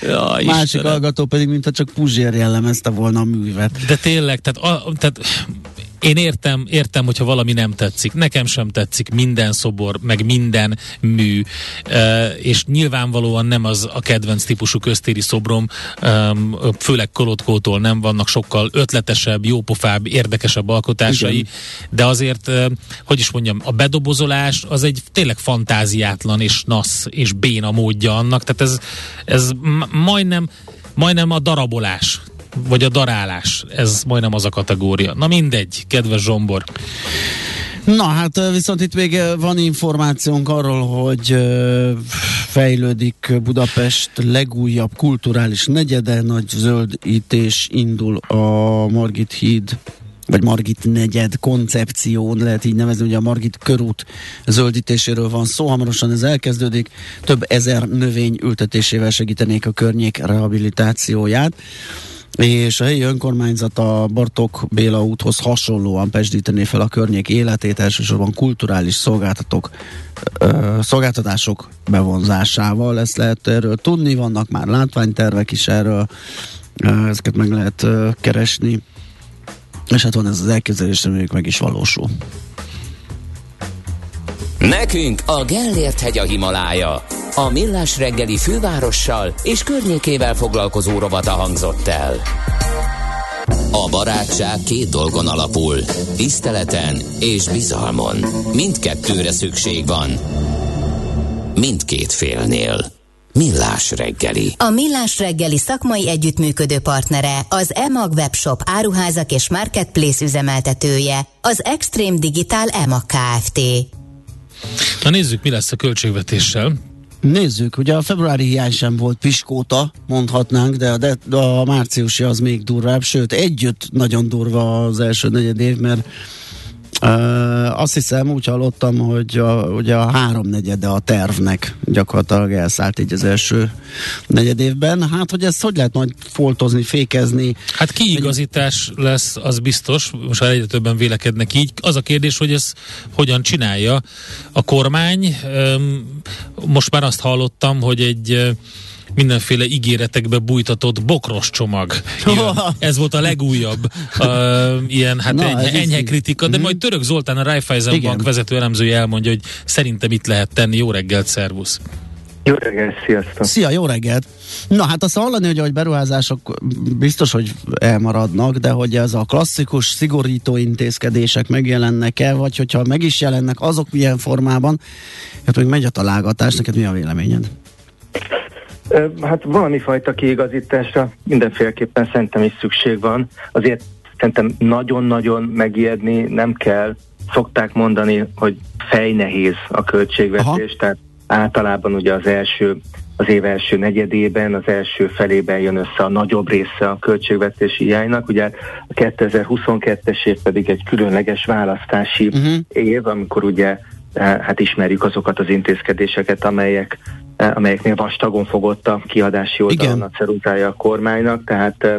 Ja, Másik Istenem. hallgató pedig, mintha csak Puzsér jellemezte volna a művet. De tényleg, tehát, a, tehát én értem, értem, hogyha valami nem tetszik. Nekem sem tetszik minden szobor, meg minden mű, és nyilvánvalóan nem az a kedvenc típusú köztéri szobrom, főleg Kolotkótól nem vannak sokkal ötletesebb, jópofább, érdekesebb alkotásai, Igen. de azért, hogy is mondjam, a bedobozolás az egy tényleg fantáziátlan és nasz és béna módja annak, tehát ez, ez majdnem, majdnem a darabolás vagy a darálás. Ez majdnem az a kategória. Na mindegy, kedves Zsombor. Na hát viszont itt még van információnk arról, hogy fejlődik Budapest legújabb kulturális negyede, nagy zöldítés indul a Margit híd vagy Margit negyed koncepción lehet így nevezni, ugye a Margit körút zöldítéséről van szó, hamarosan ez elkezdődik, több ezer növény ültetésével segítenék a környék rehabilitációját és a helyi önkormányzat a Bartok Béla úthoz hasonlóan pesdítené fel a környék életét, elsősorban kulturális szolgáltatók, ö, szolgáltatások bevonzásával. Ezt lehet erről tudni, vannak már látványtervek is erről, ezeket meg lehet keresni, és hát van ez az elképzelés, reméljük meg is valósul. Nekünk a Gellért hegy a Himalája. A millás reggeli fővárossal és környékével foglalkozó rovata hangzott el. A barátság két dolgon alapul, tiszteleten és bizalmon. Mindkettőre szükség van. Mindkét félnél. Millás reggeli. A Millás reggeli szakmai együttműködő partnere, az EMAG webshop áruházak és marketplace üzemeltetője, az Extreme Digital EMAG Kft. Na nézzük, mi lesz a költségvetéssel. Nézzük, ugye a februári hiány sem volt piskóta, mondhatnánk, de a, de, a márciusi az még durvább, sőt együtt nagyon durva az első negyed év, mert Uh, azt hiszem, úgy hallottam, hogy a, ugye a háromnegyede a tervnek gyakorlatilag elszállt így az első negyed évben. Hát, hogy ezt hogy lehet majd foltozni, fékezni? Hát kiigazítás lesz, az biztos, most egyre többen vélekednek így. Az a kérdés, hogy ez hogyan csinálja a kormány. Most már azt hallottam, hogy egy mindenféle ígéretekbe bújtatott bokros csomag. Jön. Ez volt a legújabb uh, ilyen hát Na, enyhe, enyhe kritika, de mm. majd Török Zoltán a Raiffeisen Bank vezető elemzője elmondja, hogy szerintem itt lehet tenni. Jó reggelt, szervusz! Jó reggelt, sziasztok! Szia, jó reggelt! Na hát azt hallani, hogy, hogy beruházások biztos, hogy elmaradnak, de hogy ez a klasszikus szigorító intézkedések megjelennek-e, vagy hogyha meg is jelennek, azok milyen formában, hát még megy a találgatás, neked mi a véleményed? Hát valami fajta kiigazításra mindenféleképpen szerintem is szükség van. Azért szerintem nagyon-nagyon megijedni nem kell. Szokták mondani, hogy fejnehéz a költségvetés, Aha. tehát általában ugye az első az év első negyedében, az első felében jön össze a nagyobb része a költségvetési hiánynak. Ugye a 2022-es év pedig egy különleges választási uh-huh. év, amikor ugye hát ismerjük azokat az intézkedéseket, amelyek Eh, amelyeknél vastagon fogott a kiadási oldalon a ceruzája a kormánynak, tehát eh,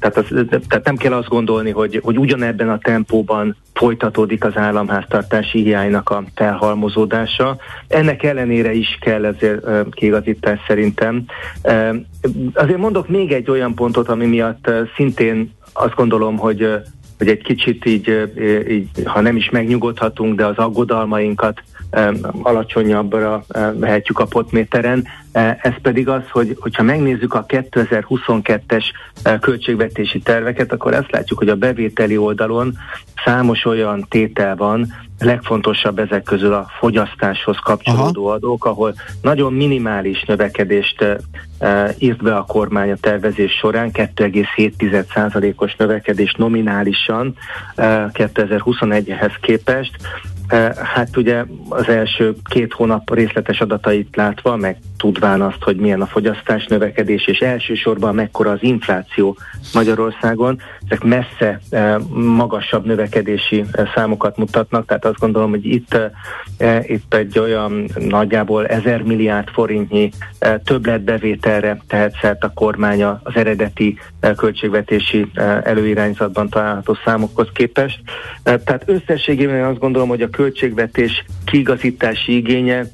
tehát, az, tehát nem kell azt gondolni, hogy, hogy ugyanebben a tempóban folytatódik az államháztartási hiánynak a felhalmozódása. Ennek ellenére is kell ezért kiigazítás szerintem. Azért mondok még egy olyan pontot, ami miatt szintén azt gondolom, hogy hogy egy kicsit így, így, ha nem is megnyugodhatunk, de az aggodalmainkat alacsonyabbra vehetjük a potméteren. Ez pedig az, hogy hogyha megnézzük a 2022-es költségvetési terveket, akkor azt látjuk, hogy a bevételi oldalon számos olyan tétel van, legfontosabb ezek közül a fogyasztáshoz kapcsolódó Aha. adók, ahol nagyon minimális növekedést e, írt be a kormány a tervezés során, 2,7%-os növekedés nominálisan e, 2021-hez képest, Hát ugye az első két hónap részletes adatait látva, meg tudván azt, hogy milyen a fogyasztás növekedés, és elsősorban mekkora az infláció Magyarországon, ezek messze magasabb növekedési számokat mutatnak, tehát azt gondolom, hogy itt, itt egy olyan nagyjából ezer milliárd forintnyi többletbevételre tehet szert a kormánya az eredeti költségvetési előirányzatban található számokhoz képest. Tehát összességében azt gondolom, hogy a költségvetés kiigazítási igénye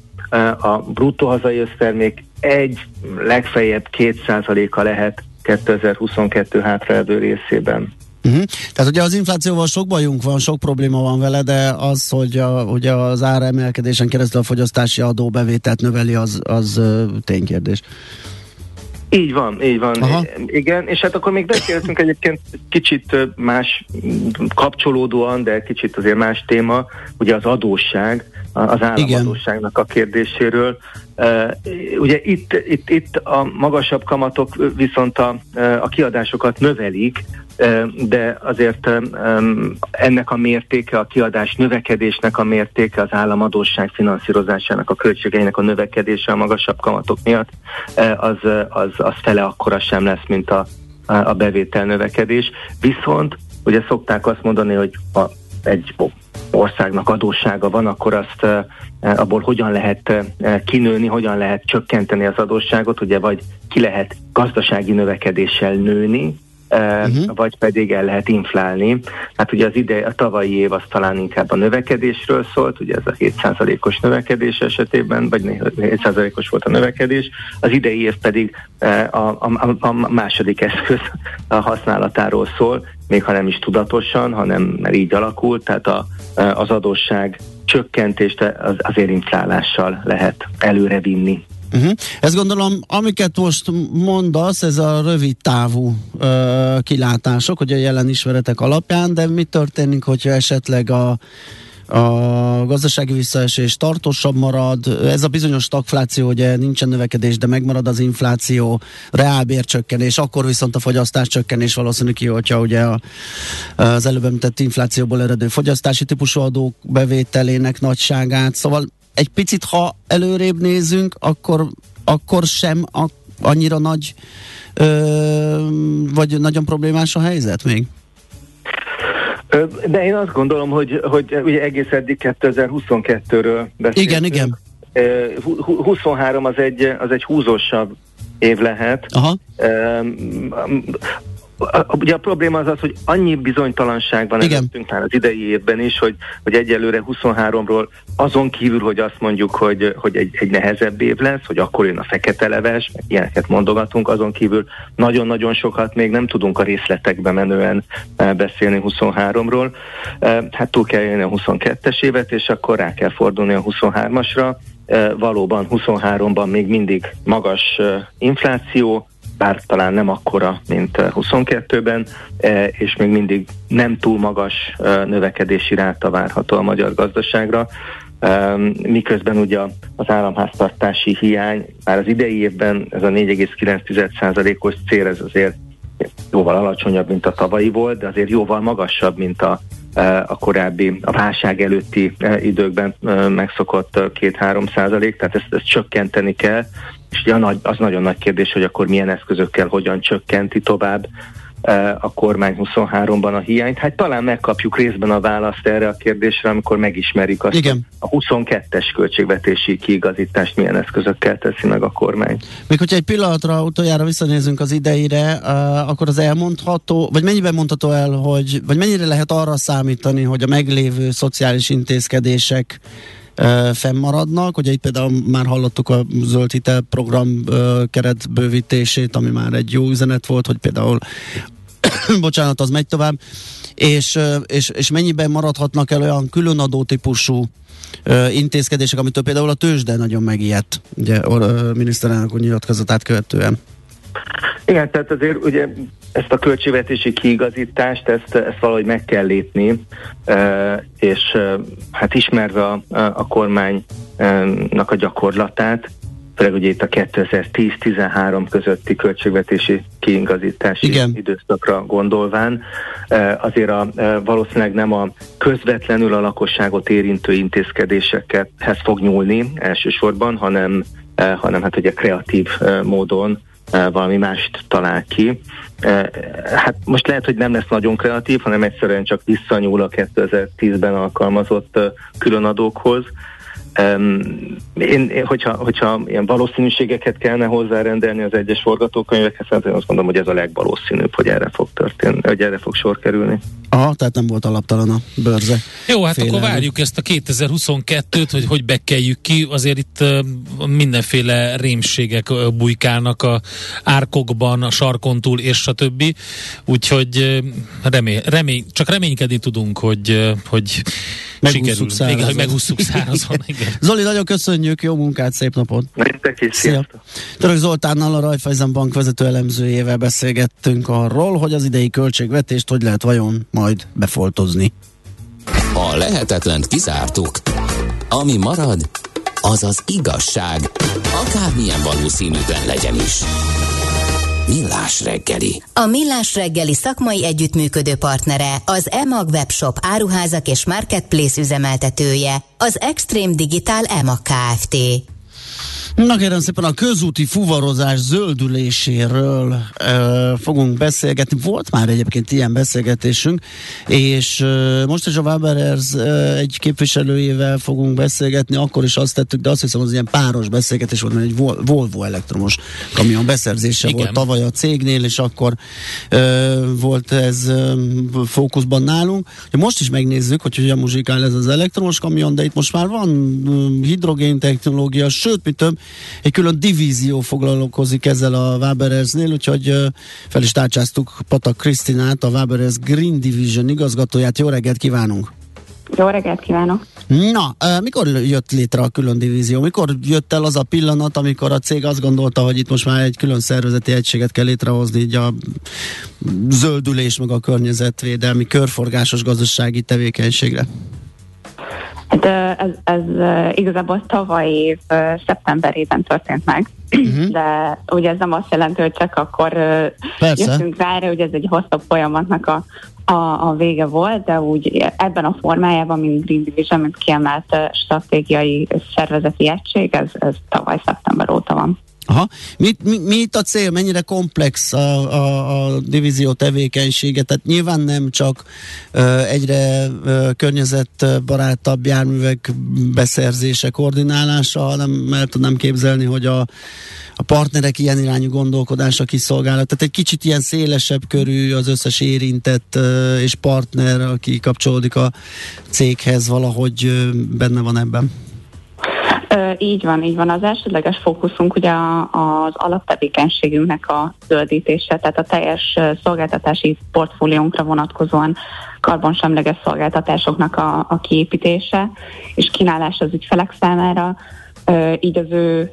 a bruttó hazai össztermék egy, legfeljebb két százaléka lehet 2022 hátralévő részében. Uh-huh. Tehát ugye az inflációval sok bajunk van, sok probléma van vele, de az, hogy a, ugye az áremelkedésen keresztül a fogyasztási adóbevételt növeli, az, az ténykérdés. Így van, így van. Aha. Igen, és hát akkor még beszéltünk egyébként kicsit más kapcsolódóan, de kicsit azért más téma, ugye az adósság, az államadóságnak a kérdéséről. Ugye itt, itt, itt a magasabb kamatok viszont a, a kiadásokat növelik, de azért ennek a mértéke, a kiadás növekedésnek a mértéke, az államadóság finanszírozásának a költségeinek a növekedése a magasabb kamatok miatt, az, az, az fele akkora sem lesz, mint a, a bevétel növekedés. Viszont ugye szokták azt mondani, hogy ha egy országnak adóssága van, akkor azt abból hogyan lehet kinőni, hogyan lehet csökkenteni az adósságot, ugye vagy ki lehet gazdasági növekedéssel nőni, uh-huh. vagy pedig el lehet inflálni. Hát ugye az ide, a tavalyi év az talán inkább a növekedésről szólt, ugye ez a 7%-os növekedés esetében, vagy 7%-os volt a növekedés, az idei év pedig a, a, a második eszköz a használatáról szól, még ha nem is tudatosan, hanem mert így alakult, tehát a, az adósság csökkentést az, azért inflálással lehet előrevinni. Uh-huh. Ezt gondolom, amiket most mondasz, ez a rövid távú ö, kilátások, hogy a jelen ismeretek alapján, de mi történik, hogyha esetleg a a gazdasági visszaesés tartósabb marad, ez a bizonyos stagfláció, ugye nincsen növekedés, de megmarad az infláció, reálbércsökkenés, akkor viszont a fogyasztás csökkenés valószínű kioltja ugye a, az előbb említett inflációból eredő fogyasztási típusú adók bevételének nagyságát, szóval egy picit, ha előrébb nézünk, akkor, akkor sem annyira nagy, ö, vagy nagyon problémás a helyzet még? De én azt gondolom, hogy, hogy ugye egész eddig 2022-ről beszélünk. Igen, igen. 23 az egy, az egy húzósabb év lehet. Aha. Ugye a probléma az az, hogy annyi bizonytalanság van előttünk már az idei évben is, hogy, hogy egyelőre 23-ról azon kívül, hogy azt mondjuk, hogy, hogy egy, egy nehezebb év lesz, hogy akkor jön a fekete leves, meg ilyeneket mondogatunk, azon kívül nagyon-nagyon sokat még nem tudunk a részletekbe menően eh, beszélni 23-ról. Eh, hát túl kell jönni a 22-es évet, és akkor rá kell fordulni a 23-asra. Eh, valóban 23-ban még mindig magas infláció, bár talán nem akkora, mint 22-ben, eh, eh, és még mindig nem túl magas eh, növekedési ráta várható a magyar gazdaságra, miközben ugye az államháztartási hiány már az idei évben ez a 4,9%-os cél, ez azért jóval alacsonyabb, mint a tavalyi volt, de azért jóval magasabb, mint a, a korábbi, a válság előtti időkben megszokott 2-3 százalék, tehát ezt, ezt csökkenteni kell, és az nagyon nagy kérdés, hogy akkor milyen eszközökkel hogyan csökkenti tovább a kormány 23-ban a hiányt. Hát talán megkapjuk részben a választ erre a kérdésre, amikor megismerik azt, Igen. a 22-es költségvetési kiigazítást milyen eszközökkel teszi meg a kormány. Még hogyha egy pillanatra utoljára visszanézünk az ideire, akkor az elmondható, vagy mennyiben mondható el, hogy, vagy mennyire lehet arra számítani, hogy a meglévő szociális intézkedések fennmaradnak. Ugye itt például már hallottuk a zöld hitel program keret bővítését, ami már egy jó üzenet volt, hogy például bocsánat, az megy tovább, és, és, és mennyiben maradhatnak el olyan különadó típusú intézkedések, amitől például a tőzsde nagyon megijedt, ugye a miniszterelnök nyilatkozatát követően. Igen, tehát azért ugye ezt a költségvetési kiigazítást, ezt, ezt valahogy meg kell lépni, és hát ismerve a, a kormánynak a gyakorlatát, főleg ugye itt a 2010-13 közötti költségvetési kiigazítási Igen. időszakra gondolván, azért a, valószínűleg nem a közvetlenül a lakosságot érintő intézkedésekhez fog nyúlni elsősorban, hanem, hanem hát ugye kreatív módon valami mást talál ki. Hát most lehet, hogy nem lesz nagyon kreatív, hanem egyszerűen csak visszanyúl a 2010-ben alkalmazott különadókhoz, én, hogyha, hogyha ilyen valószínűségeket kellene hozzárendelni az egyes forgatókönyvekhez, hát én azt mondom, hogy ez a legvalószínűbb, hogy erre fog történni, hogy erre fog sor kerülni. Aha, tehát nem volt alaptalan a bőrze. Jó, hát Félelmi. akkor várjuk ezt a 2022-t, hogy hogy bekeljük ki. Azért itt mindenféle rémségek bujkálnak a árkokban, a sarkon túl, és stb. Úgyhogy uh, remény, remény, csak reménykedni tudunk, hogy, hogy sikerül. Szárazon. Igen, hogy megúszuk szárazon. Igen. Zoli, nagyon köszönjük, jó munkát, szép napot! Nektek is, Szia. Török Zoltánnal, a Raiffeisen Bank vezető elemzőjével beszélgettünk arról, hogy az idei költségvetést hogy lehet vajon majd befoltozni. A lehetetlent kizártuk. Ami marad, az az igazság, akármilyen valószínűtlen legyen is. Millás reggeli. A Millás reggeli szakmai együttműködő partnere, az EMAG webshop áruházak és marketplace üzemeltetője, az Extreme Digital EMAG Kft. Na kérem szépen a közúti fuvarozás zöldüléséről e, fogunk beszélgetni. Volt már egyébként ilyen beszélgetésünk, és e, most is a Waberers e, egy képviselőjével fogunk beszélgetni, akkor is azt tettük, de azt hiszem, az ilyen páros beszélgetés volt, mert egy Volvo elektromos kamion beszerzése Igen. volt tavaly a cégnél, és akkor e, volt ez e, fókuszban nálunk. Most is megnézzük, hogy hogyan muzsikál ez az elektromos kamion, de itt most már van hidrogén technológia, sőt, mit több, egy külön divízió foglalkozik ezzel a Waberersnél, úgyhogy fel is tárcsáztuk Patak Krisztinát, a Waberers Green Division igazgatóját. Jó reggelt kívánunk! Jó reggelt kívánok! Na, mikor jött létre a külön divízió? Mikor jött el az a pillanat, amikor a cég azt gondolta, hogy itt most már egy külön szervezeti egységet kell létrehozni, így a zöldülés, meg a környezetvédelmi, körforgásos gazdasági tevékenységre? Hát ez, ez igazából tavaly év szeptemberében történt meg, uh-huh. de ugye ez nem azt jelenti, hogy csak akkor Persze. jöttünk rá erre, hogy ez egy hosszabb folyamatnak a, a, a vége volt, de úgy ebben a formájában, mint Green Division, mint kiemelt stratégiai szervezeti egység, ez, ez tavaly szeptember óta van. Aha. Mi, mi, mi itt a cél? Mennyire komplex a, a, a divízió tevékenysége? Tehát nyilván nem csak uh, egyre uh, környezetbarátabb járművek beszerzése, koordinálása, hanem mert tudnám képzelni, hogy a, a partnerek ilyen irányú gondolkodása kiszolgálat. Tehát egy kicsit ilyen szélesebb körű az összes érintett uh, és partner, aki kapcsolódik a céghez, valahogy uh, benne van ebben. Így van, így van. Az elsődleges fókuszunk ugye az alaptevékenységünknek a zöldítése, tehát a teljes szolgáltatási portfóliónkra vonatkozóan karbonsemleges szolgáltatásoknak a, a kiépítése és kínálás az ügyfelek számára, így az ő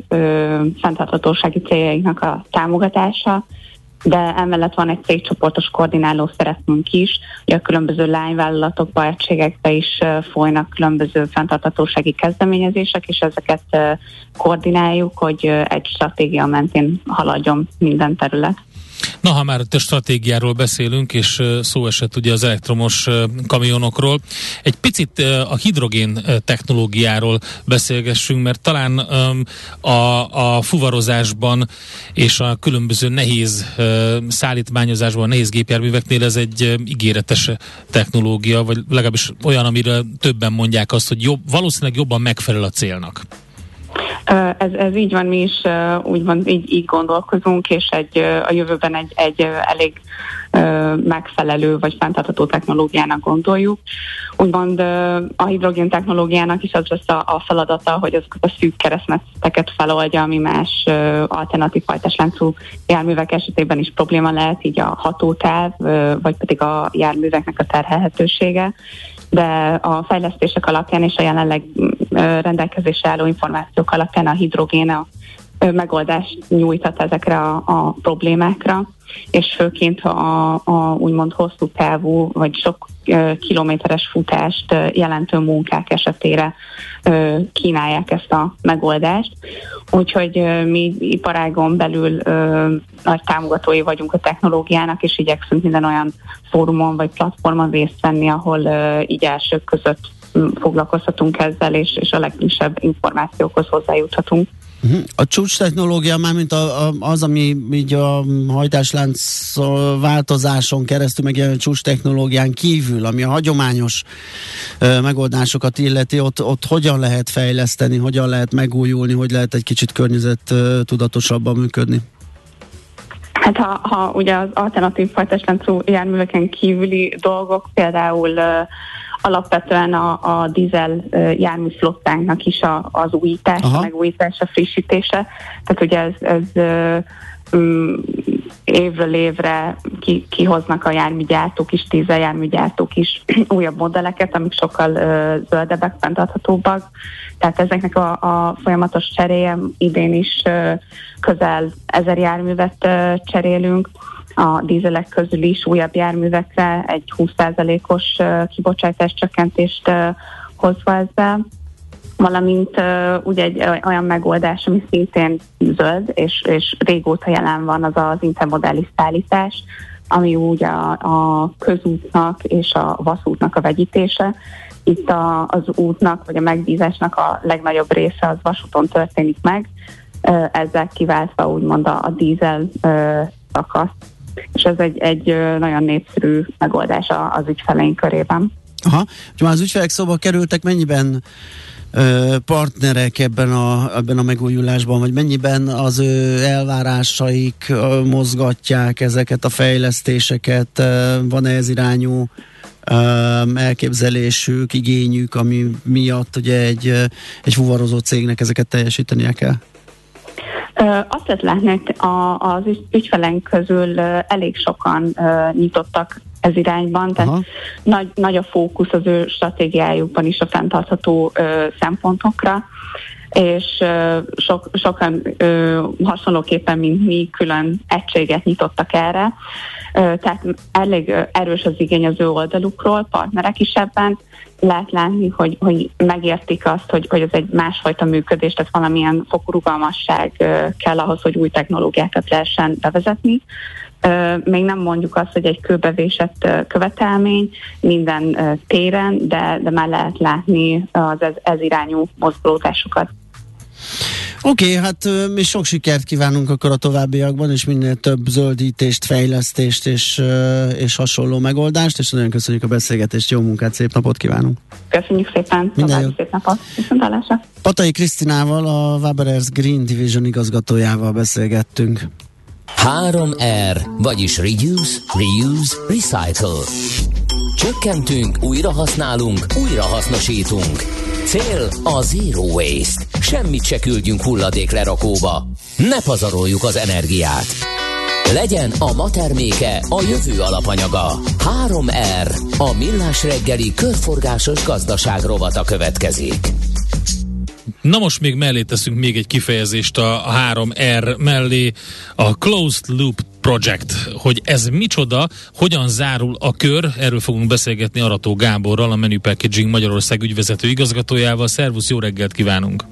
fenntarthatósági céljainknak a támogatása, de emellett van egy cégcsoportos koordináló szerepünk is, hogy a különböző lányvállalatokba, egységekbe is folynak különböző fenntartatósági kezdeményezések, és ezeket koordináljuk, hogy egy stratégia mentén haladjon minden terület. Na, ha már a stratégiáról beszélünk, és szó esett ugye az elektromos kamionokról, egy picit a hidrogén technológiáról beszélgessünk, mert talán a, a fuvarozásban és a különböző nehéz szállítmányozásban, nehéz gépjárműveknél ez egy ígéretes technológia, vagy legalábbis olyan, amire többen mondják azt, hogy jobb, valószínűleg jobban megfelel a célnak. Ez, ez így van, mi is úgymond így, így gondolkozunk, és egy, a jövőben egy, egy elég megfelelő vagy fenntartható technológiának gondoljuk. Úgymond a hidrogén technológiának is az lesz a, a feladata, hogy azokat a szűk keresztmeteket feloldja, ami más alternatív fajtás láncú járművek esetében is probléma lehet, így a hatótáv, vagy pedig a járműveknek a terhelhetősége de a fejlesztések alapján és a jelenleg rendelkezésre álló információk alapján a hidrogén a megoldást nyújtat ezekre a, a problémákra, és főként a, a úgymond hosszú távú, vagy sok kilométeres futást jelentő munkák esetére kínálják ezt a megoldást. Úgyhogy mi iparágon belül nagy támogatói vagyunk a technológiának, és igyekszünk minden olyan fórumon vagy platformon részt venni, ahol így elsők között foglalkozhatunk ezzel, és, és a legfrissebb információkhoz hozzájuthatunk. Uh-huh. A csúcs technológia már mint a, a, az, ami így a hajtáslánc változáson keresztül meg a csúcs technológián kívül, ami a hagyományos ö, megoldásokat illeti, ott, ott hogyan lehet fejleszteni, hogyan lehet megújulni, hogy lehet egy kicsit környezet ö, tudatosabban működni? Hát ha, ha ugye az alternatív fajtásláncú járműveken kívüli dolgok, például alapvetően a, a dízel járműflottánknak is a, az újítása, megújítása, frissítése. Tehát ugye ez, ez um, évről évre ki, kihoznak a járműgyártók is, járműgyártók is újabb modelleket, amik sokkal uh, zöldebbek, fenntarthatóbbak. Tehát ezeknek a, a folyamatos cseréje idén is uh, közel ezer járművet uh, cserélünk a dízelek közül is újabb járművekre egy 20%-os kibocsátás csökkentést hozva ezzel valamint uh, ugye egy olyan megoldás, ami szintén zöld, és, és régóta jelen van, az az intermodális szállítás, ami úgy a, a közútnak és a vaszútnak a vegyítése. Itt a, az útnak, vagy a megbízásnak a legnagyobb része az vasúton történik meg, ezzel kiváltva úgymond a, a dízel szakaszt, és ez egy, egy nagyon népszerű megoldás az ügyfeleink körében. Aha, ha már az ügyfelek szóba kerültek, mennyiben partnerek ebben a, ebben a megújulásban, vagy mennyiben az ő elvárásaik mozgatják ezeket a fejlesztéseket, van-e ez irányú elképzelésük, igényük, ami miatt ugye egy, egy fuvarozó cégnek ezeket teljesítenie kell? Azt lehet látni, hogy az ügyfeleink közül elég sokan nyitottak ez irányban, tehát nagy, nagy a fókusz az ő stratégiájukban is a fenntartható ö, szempontokra, és sok, sokan hasonlóképpen, mint mi, külön egységet nyitottak erre. Tehát elég erős az igény az ő oldalukról, partnerek is ebben, lehet látni, hogy, hogy megértik azt, hogy, hogy ez egy másfajta működés, tehát valamilyen fokú rugalmasság kell ahhoz, hogy új technológiákat lehessen bevezetni. Még nem mondjuk azt, hogy egy kőbevésett követelmény minden téren, de, de már lehet látni az ez, ez irányú mozgolódásokat. Oké, okay, hát mi sok sikert kívánunk akkor a továbbiakban, és minél több zöldítést, fejlesztést és, és hasonló megoldást, és nagyon köszönjük a beszélgetést, jó munkát, szép napot kívánunk! Köszönjük szépen, Minden jó. szép napot, viszontlátásra! Patai Krisztinával, a Waberers Green Division igazgatójával beszélgettünk. 3R, vagyis Reduce, Reuse, Recycle. Csökkentünk, újra használunk, újra hasznosítunk. Cél a Zero Waste. Semmit se küldjünk hulladék lerakóba. Ne pazaroljuk az energiát. Legyen a ma terméke a jövő alapanyaga. 3R. A millás reggeli körforgásos gazdaság rovata következik. Na most még mellé teszünk még egy kifejezést a, a 3R mellé, a Closed Loop Project, hogy ez micsoda, hogyan zárul a kör, erről fogunk beszélgetni Arató Gáborral, a Menu Packaging Magyarország ügyvezető igazgatójával. Szervusz, jó reggelt kívánunk!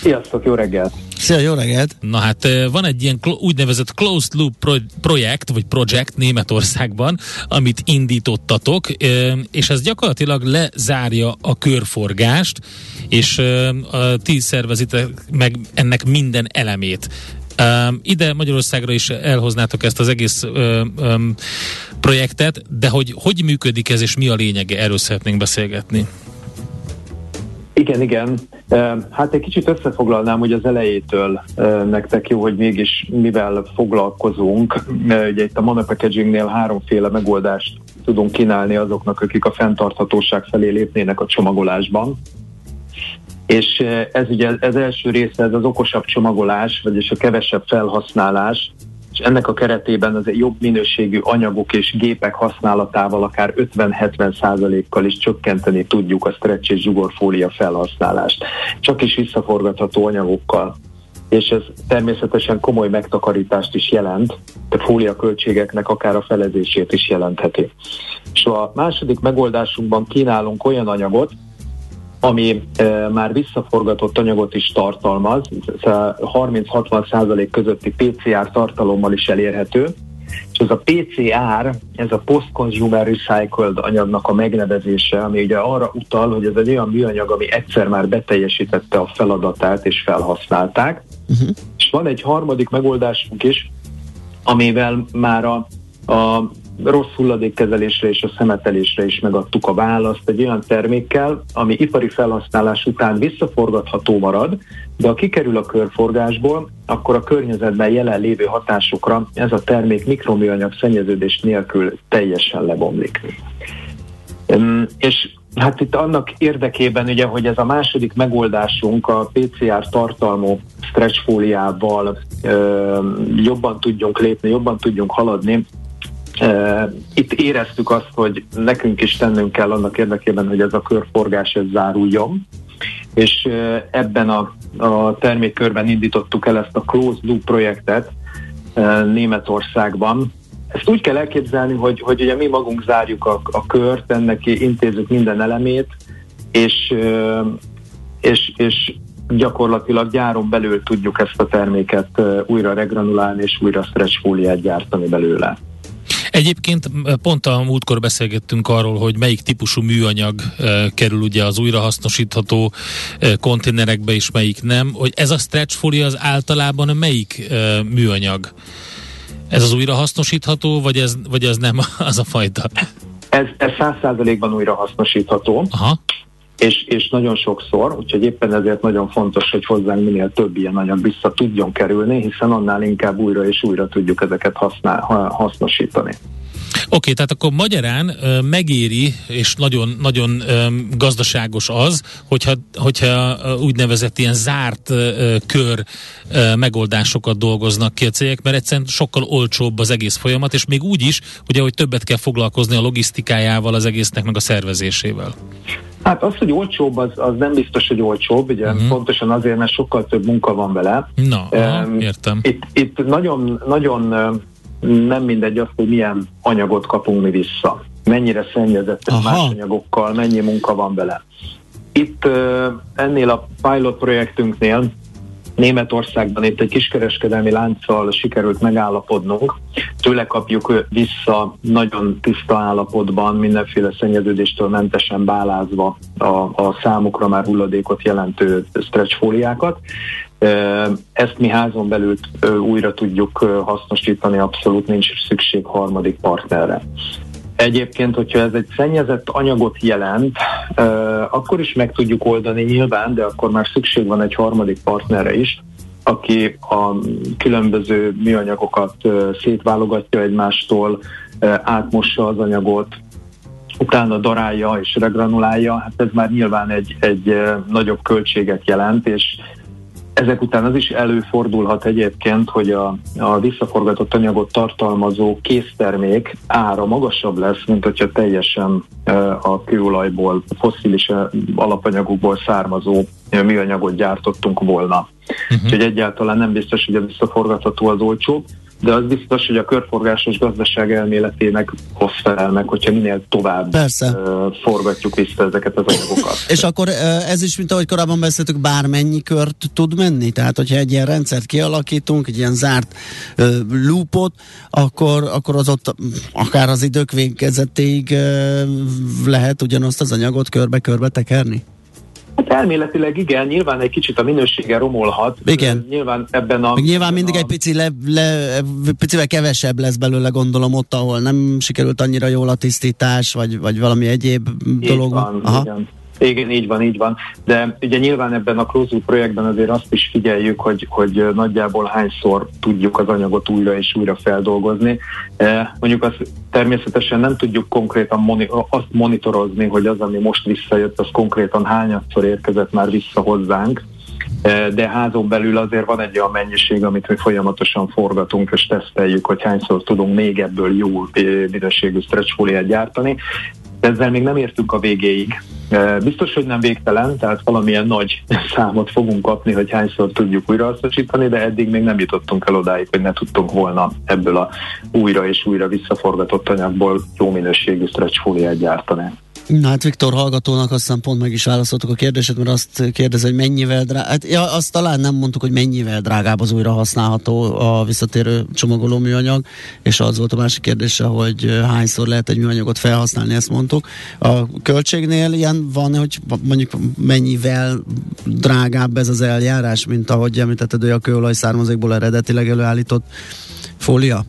Sziasztok, jó reggelt! Szia, jó reggelt! Na hát van egy ilyen úgynevezett closed loop pro- projekt, vagy projekt Németországban, amit indítottatok, és ez gyakorlatilag lezárja a körforgást, és ti szervezitek meg ennek minden elemét. ide Magyarországra is elhoznátok ezt az egész projektet, de hogy hogy működik ez, és mi a lényege, erről szeretnénk beszélgetni. Igen, igen. Hát egy kicsit összefoglalnám, hogy az elejétől nektek jó, hogy mégis mivel foglalkozunk. Ugye itt a Mana Packagingnél háromféle megoldást tudunk kínálni azoknak, akik a fenntarthatóság felé lépnének a csomagolásban. És ez ugye ez első része, ez az okosabb csomagolás, vagyis a kevesebb felhasználás, és ennek a keretében az jobb minőségű anyagok és gépek használatával akár 50-70 százalékkal is csökkenteni tudjuk a stretch és zsugorfólia felhasználást. Csak is visszaforgatható anyagokkal és ez természetesen komoly megtakarítást is jelent, de fólia költségeknek akár a felezését is jelentheti. És a második megoldásunkban kínálunk olyan anyagot, ami e, már visszaforgatott anyagot is tartalmaz, 30-60 százalék közötti PCR tartalommal is elérhető, és ez a PCR, ez a Post-Consumer Recycled anyagnak a megnevezése, ami ugye arra utal, hogy ez egy olyan műanyag, ami egyszer már beteljesítette a feladatát és felhasználták. Uh-huh. És van egy harmadik megoldásunk is, amivel már a, a rossz hulladékkezelésre és a szemetelésre is megadtuk a választ egy olyan termékkel, ami ipari felhasználás után visszaforgatható marad, de ha kikerül a körforgásból, akkor a környezetben jelenlévő hatásokra ez a termék mikroműanyag szennyeződés nélkül teljesen lebomlik. És Hát itt annak érdekében, ugye, hogy ez a második megoldásunk a PCR tartalmú stretchfóliával jobban tudjunk lépni, jobban tudjunk haladni, itt éreztük azt, hogy nekünk is tennünk kell annak érdekében, hogy ez a körforgás ez záruljon, és ebben a, a termékkörben indítottuk el ezt a Closed Loop projektet Németországban. Ezt úgy kell elképzelni, hogy, hogy ugye mi magunk zárjuk a, a kört, ennek intézzük minden elemét, és, és, és gyakorlatilag gyáron belül tudjuk ezt a terméket újra regranulálni és újra stretch fóliát gyártani belőle. Egyébként pont a múltkor beszélgettünk arról, hogy melyik típusú műanyag e, kerül ugye az újrahasznosítható e, konténerekbe, és melyik nem. Hogy ez a stretch folia az általában melyik e, műanyag? Ez az újrahasznosítható, vagy ez, vagy ez nem az a fajta? Ez, ez 100%-ban újrahasznosítható. Aha és, és nagyon sokszor, úgyhogy éppen ezért nagyon fontos, hogy hozzánk minél több ilyen anyag vissza tudjon kerülni, hiszen annál inkább újra és újra tudjuk ezeket használ, hasznosítani. Oké, okay, tehát akkor magyarán megéri, és nagyon, nagyon gazdaságos az, hogyha, hogyha úgynevezett ilyen zárt kör ö, megoldásokat dolgoznak ki a cégek, mert egyszerűen sokkal olcsóbb az egész folyamat, és még úgy is, ugye, hogy többet kell foglalkozni a logisztikájával az egésznek, meg a szervezésével. Hát az, hogy olcsóbb, az, az nem biztos, hogy olcsóbb, ugye uh-huh. pontosan azért, mert sokkal több munka van vele. Na, aha, értem. Itt, itt nagyon, nagyon nem mindegy az, hogy milyen anyagot kapunk mi vissza. Mennyire szennyezett más anyagokkal, mennyi munka van vele. Itt ennél a pilot projektünknél Németországban itt egy kiskereskedelmi lánccal sikerült megállapodnunk. Tőle kapjuk vissza nagyon tiszta állapotban, mindenféle szennyeződéstől mentesen bálázva a, a számukra már hulladékot jelentő stretch fóliákat. Ezt mi házon belül újra tudjuk hasznosítani, abszolút nincs szükség harmadik partnerre. Egyébként, hogyha ez egy szennyezett anyagot jelent, akkor is meg tudjuk oldani nyilván, de akkor már szükség van egy harmadik partnerre is, aki a különböző műanyagokat szétválogatja egymástól, átmossa az anyagot, utána darálja és regranulálja, hát ez már nyilván egy, egy nagyobb költséget jelent, és ezek után az is előfordulhat egyébként, hogy a, a visszaforgatott anyagot tartalmazó késztermék ára magasabb lesz, mint hogyha teljesen a kőolajból, fosszilis alapanyagokból származó műanyagot gyártottunk volna. Uh-huh. Úgyhogy egyáltalán nem biztos, hogy a visszaforgatható az olcsóbb de az biztos, hogy a körforgásos gazdaság elméletének hoz felel meg, hogyha minél tovább Persze. Forgatjuk vissza ezeket az anyagokat. És akkor ez is, mint ahogy korábban beszéltük, bármennyi kört tud menni? Tehát, hogyha egy ilyen rendszert kialakítunk, egy ilyen zárt uh, loopot, akkor, akkor az ott akár az idők végezetéig uh, lehet ugyanazt az anyagot körbe-körbe tekerni? Hát elméletileg igen, nyilván egy kicsit a minősége romolhat. Igen. Nyilván ebben a... Meg nyilván mindig a... egy pici le, le, picivel kevesebb lesz belőle, gondolom ott, ahol nem sikerült annyira jól a tisztítás, vagy, vagy valami egyéb Így dolog. Van, Aha. Igen. Igen, így van, így van. De ugye nyilván ebben a Close projektben azért azt is figyeljük, hogy, hogy nagyjából hányszor tudjuk az anyagot újra és újra feldolgozni. E, mondjuk azt természetesen nem tudjuk konkrétan moni- azt monitorozni, hogy az, ami most visszajött, az konkrétan hányadszor érkezett már vissza hozzánk e, de házon belül azért van egy olyan mennyiség, amit mi folyamatosan forgatunk és teszteljük, hogy hányszor tudunk még ebből jó minőségű stretch gyártani. Ezzel még nem értünk a végéig, Biztos, hogy nem végtelen, tehát valamilyen nagy számot fogunk kapni, hogy hányszor tudjuk újrahasznosítani, de eddig még nem jutottunk el odáig, hogy ne tudtunk volna ebből a újra és újra visszaforgatott anyagból jó minőségű stretch fóliát gyártani. Na hát Viktor hallgatónak aztán pont meg is válaszoltuk a kérdését, mert azt kérdezi, hogy mennyivel drágább. Hát, ja, azt talán nem mondtuk, hogy mennyivel drágább az újra használható a visszatérő csomagoló műanyag, és az volt a másik kérdése, hogy hányszor lehet egy műanyagot felhasználni, ezt mondtuk. A költségnél ilyen van, hogy mondjuk mennyivel drágább ez az eljárás, mint ahogy említetted, hogy a kőolaj származékból eredetileg előállított fólia?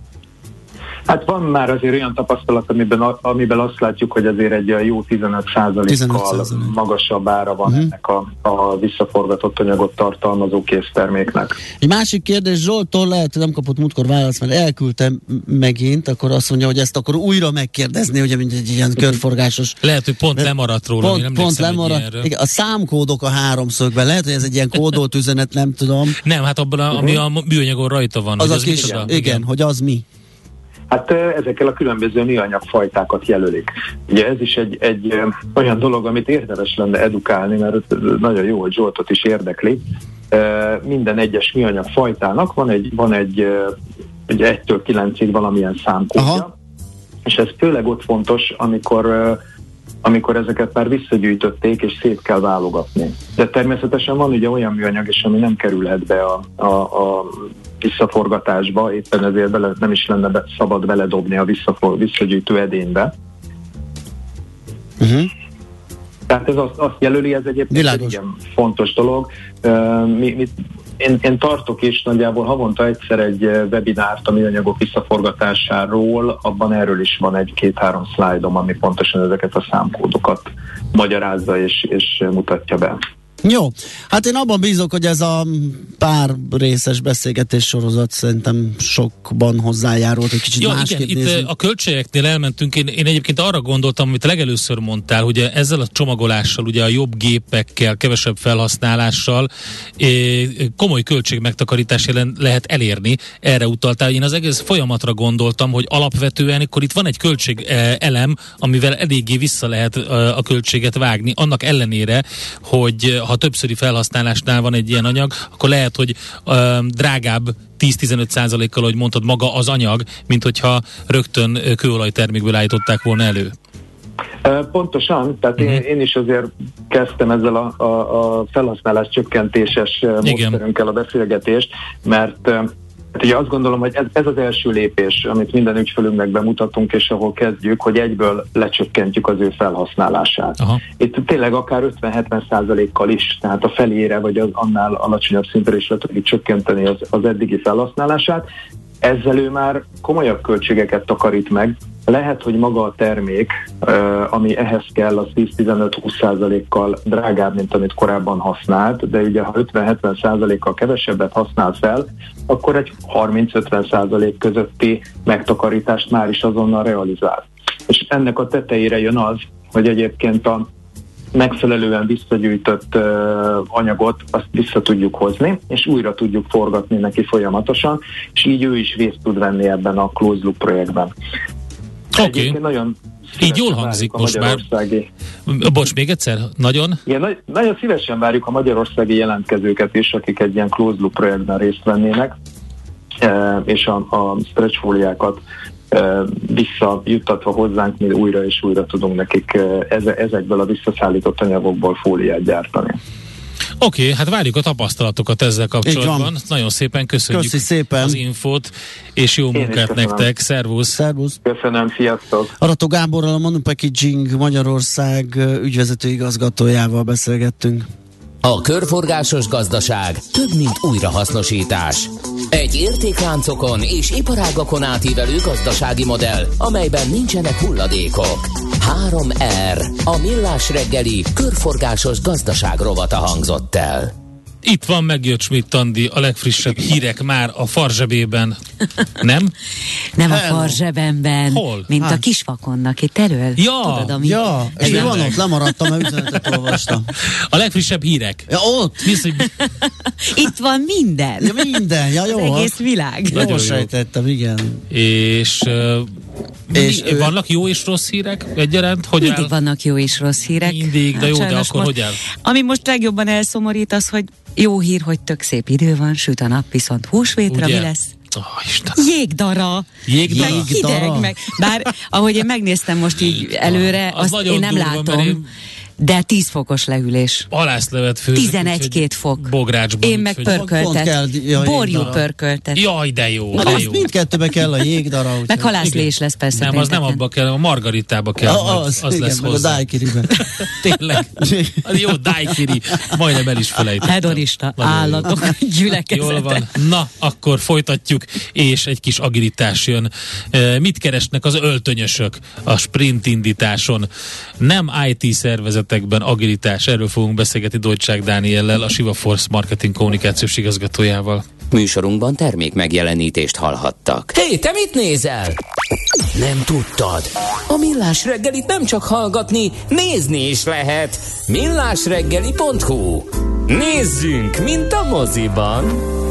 Hát van már azért olyan tapasztalat, amiben, amiben azt látjuk, hogy azért egy jó 15%-kal magasabb ára van uh-huh. ennek a, a visszaforgatott anyagot tartalmazó készterméknek. Egy másik kérdés Zsoltól lehet, hogy nem kapott múltkor választ, mert elküldtem megint, akkor azt mondja, hogy ezt akkor újra megkérdezni, ugye, mint egy ilyen körforgásos. Lehet, hogy pont lemaradt róla, pont, nem pont lemaradt. Igen, a számkódok a háromszögben, lehet, hogy ez egy ilyen kódolt üzenet, nem tudom. Nem, hát abban, a, ami a műanyagon rajta van. Az, az a kis, igen, igen, hogy az mi. Hát ezekkel a különböző műanyagfajtákat jelölik. Ugye ez is egy, egy olyan dolog, amit érdemes lenne edukálni, mert nagyon jó, hogy Zsoltot is érdekli. Minden egyes műanyagfajtának van egy, van egy, egy 1-től 9-ig valamilyen számkódja, Aha. és ez főleg ott fontos, amikor amikor ezeket már visszagyűjtötték, és szét kell válogatni. De természetesen van ugye olyan műanyag is, ami nem kerülhet be a, a, a visszaforgatásba, éppen ezért bele, nem is lenne be, szabad beledobni a visszafor, visszagyűjtő edénybe. Uh-huh. Tehát ez azt, azt jelöli, ez egyébként Világos. egy igen fontos dolog. Uh, mi, mi, én, én tartok is nagyjából havonta egyszer egy webinárt a műanyagok visszaforgatásáról, abban erről is van egy-két-három szlájdom, ami pontosan ezeket a számkódokat magyarázza és, és mutatja be. Jó, hát én abban bízok, hogy ez a pár részes beszélgetés sorozat szerintem sokban hozzájárult, hogy kicsit igen, másképp itt nézzünk. eh, a költségeknél elmentünk. Én, én egyébként arra gondoltam, amit legelőször mondtál, hogy ezzel a csomagolással, ugye a jobb gépekkel, kevesebb felhasználással komoly költségmegtakarítás jelen lehet elérni. Erre utaltál. Én az egész folyamatra gondoltam, hogy alapvetően akkor itt van egy költség eh, elem, amivel eléggé vissza lehet eh, a költséget vágni. Annak ellenére, hogy ha többszöri felhasználásnál van egy ilyen anyag, akkor lehet, hogy eh, drágább 10-15 százalékkal, ahogy mondtad, maga az anyag, mint hogyha rögtön ö, kőolajtermékből állították volna elő. Pontosan, tehát Mhm. én, én is azért kezdtem ezzel a, a, a felhasználás csökkentéses módszerünkkel a beszélgetést, mert Hát ugye azt gondolom, hogy ez, ez az első lépés, amit minden ügyfelünknek bemutatunk, és ahol kezdjük, hogy egyből lecsökkentjük az ő felhasználását. Aha. Itt tényleg akár 50-70 százalékkal is, tehát a felére, vagy az annál alacsonyabb szintre is le tudjuk csökkenteni az, az eddigi felhasználását. Ezzel ő már komolyabb költségeket takarít meg. Lehet, hogy maga a termék, ami ehhez kell, az 10-15-20 százalékkal drágább, mint amit korábban használt, de ugye ha 50-70 százalékkal kevesebbet használ fel, akkor egy 30-50 százalék közötti megtakarítást már is azonnal realizál. És ennek a tetejére jön az, hogy egyébként a megfelelően visszagyűjtött uh, anyagot, azt vissza tudjuk hozni, és újra tudjuk forgatni neki folyamatosan, és így ő is részt tud venni ebben a Close Loop projektben. Oké, Egyébként nagyon Így jól hangzik most már. bocs, még egyszer, nagyon? Igen, nagy, nagyon szívesen várjuk a magyarországi jelentkezőket is, akik egy ilyen Close Loop projektben részt vennének, e, és a, a stretch fóliákat e, visszajuttatva hozzánk, mi újra és újra tudunk nekik e, eze, ezekből a visszaszállított anyagokból fóliát gyártani. Oké, okay, hát várjuk a tapasztalatokat ezzel kapcsolatban. Nagyon szépen köszönjük Köszi szépen. az infót, és jó is munkát nektek. Szervusz! Szervusz! Köszönöm, sziasztok! Arató Gáborral, a Manu Packaging Magyarország ügyvezető igazgatójával beszélgettünk. A körforgásos gazdaság több, mint újrahasznosítás. Egy értékláncokon és iparágakon átívelő gazdasági modell, amelyben nincsenek hulladékok. 3R. A millás reggeli körforgásos gazdaság rovata hangzott el. Itt van megjött Schmidt Andi, a legfrissebb hírek már a farzsebében. Nem? Nem a farzsebemben, Hol? mint a Hát. kisfakonnak itt elől. Ja, Tudod, ami Ja, és mi van ott? Lemaradtam, mert üzenetet olvastam. A legfrissebb hírek. Ja, ott! Visz, hogy Itt van minden. Ja, minden, ja, Az jó. egész világ. Nagyon Jól jó. sejtettem, igen. és, uh, És mi, ő- vannak jó és rossz hírek egyaránt? Hogy Mindig áll? vannak jó és rossz hírek. Mindig, de Hát jó, de akkor most, hogy áll? Ami most legjobban elszomorít az, hogy jó hír, hogy tök szép idő van, süt a nap, viszont húsvétra Ugye? mi lesz? Oh, Isten. Jégdara. Jégdara? Meg hideg, meg. Bár ahogy én megnéztem most így előre, Az azt én nem durva, látom. én- De 10 fokos lehűlés. Alászlevet főzök. 11-2 fok. Bográcsban. Én meg úgyhogy- Pont kell, pörköltet. ja, Borjú pörköltet. Jaj, de jó, Na, de az jó. mindkettőbe kell a jégdara. úgyhogy- Meg halászlés lesz persze Nem, az nem abba kell, a margaritába kell. Ja, majd, az, az igen, lesz meg hozzá. a dájkiribe. Tényleg. Az jó dájkiri. Majdnem el is felejtettem. Hedonista állatok gyülekezete. Jól van. Na, akkor folytatjuk, és egy kis agilitás jön. E, mit keresnek az öltönyösök a sprint indításon? Nem IT szervezetekben agilitás. Erről fogunk beszélgetni Dolcsák Dániellel, a Siva Force marketing kommunikációs igazgatójával. Műsorunkban termék megjelenítést hallhattak. Hé, te mit nézel? Nem tudtad? A Millás reggelit nem csak hallgatni, nézni is lehet. Millásreggeli.hu Nézzünk, mint a moziban!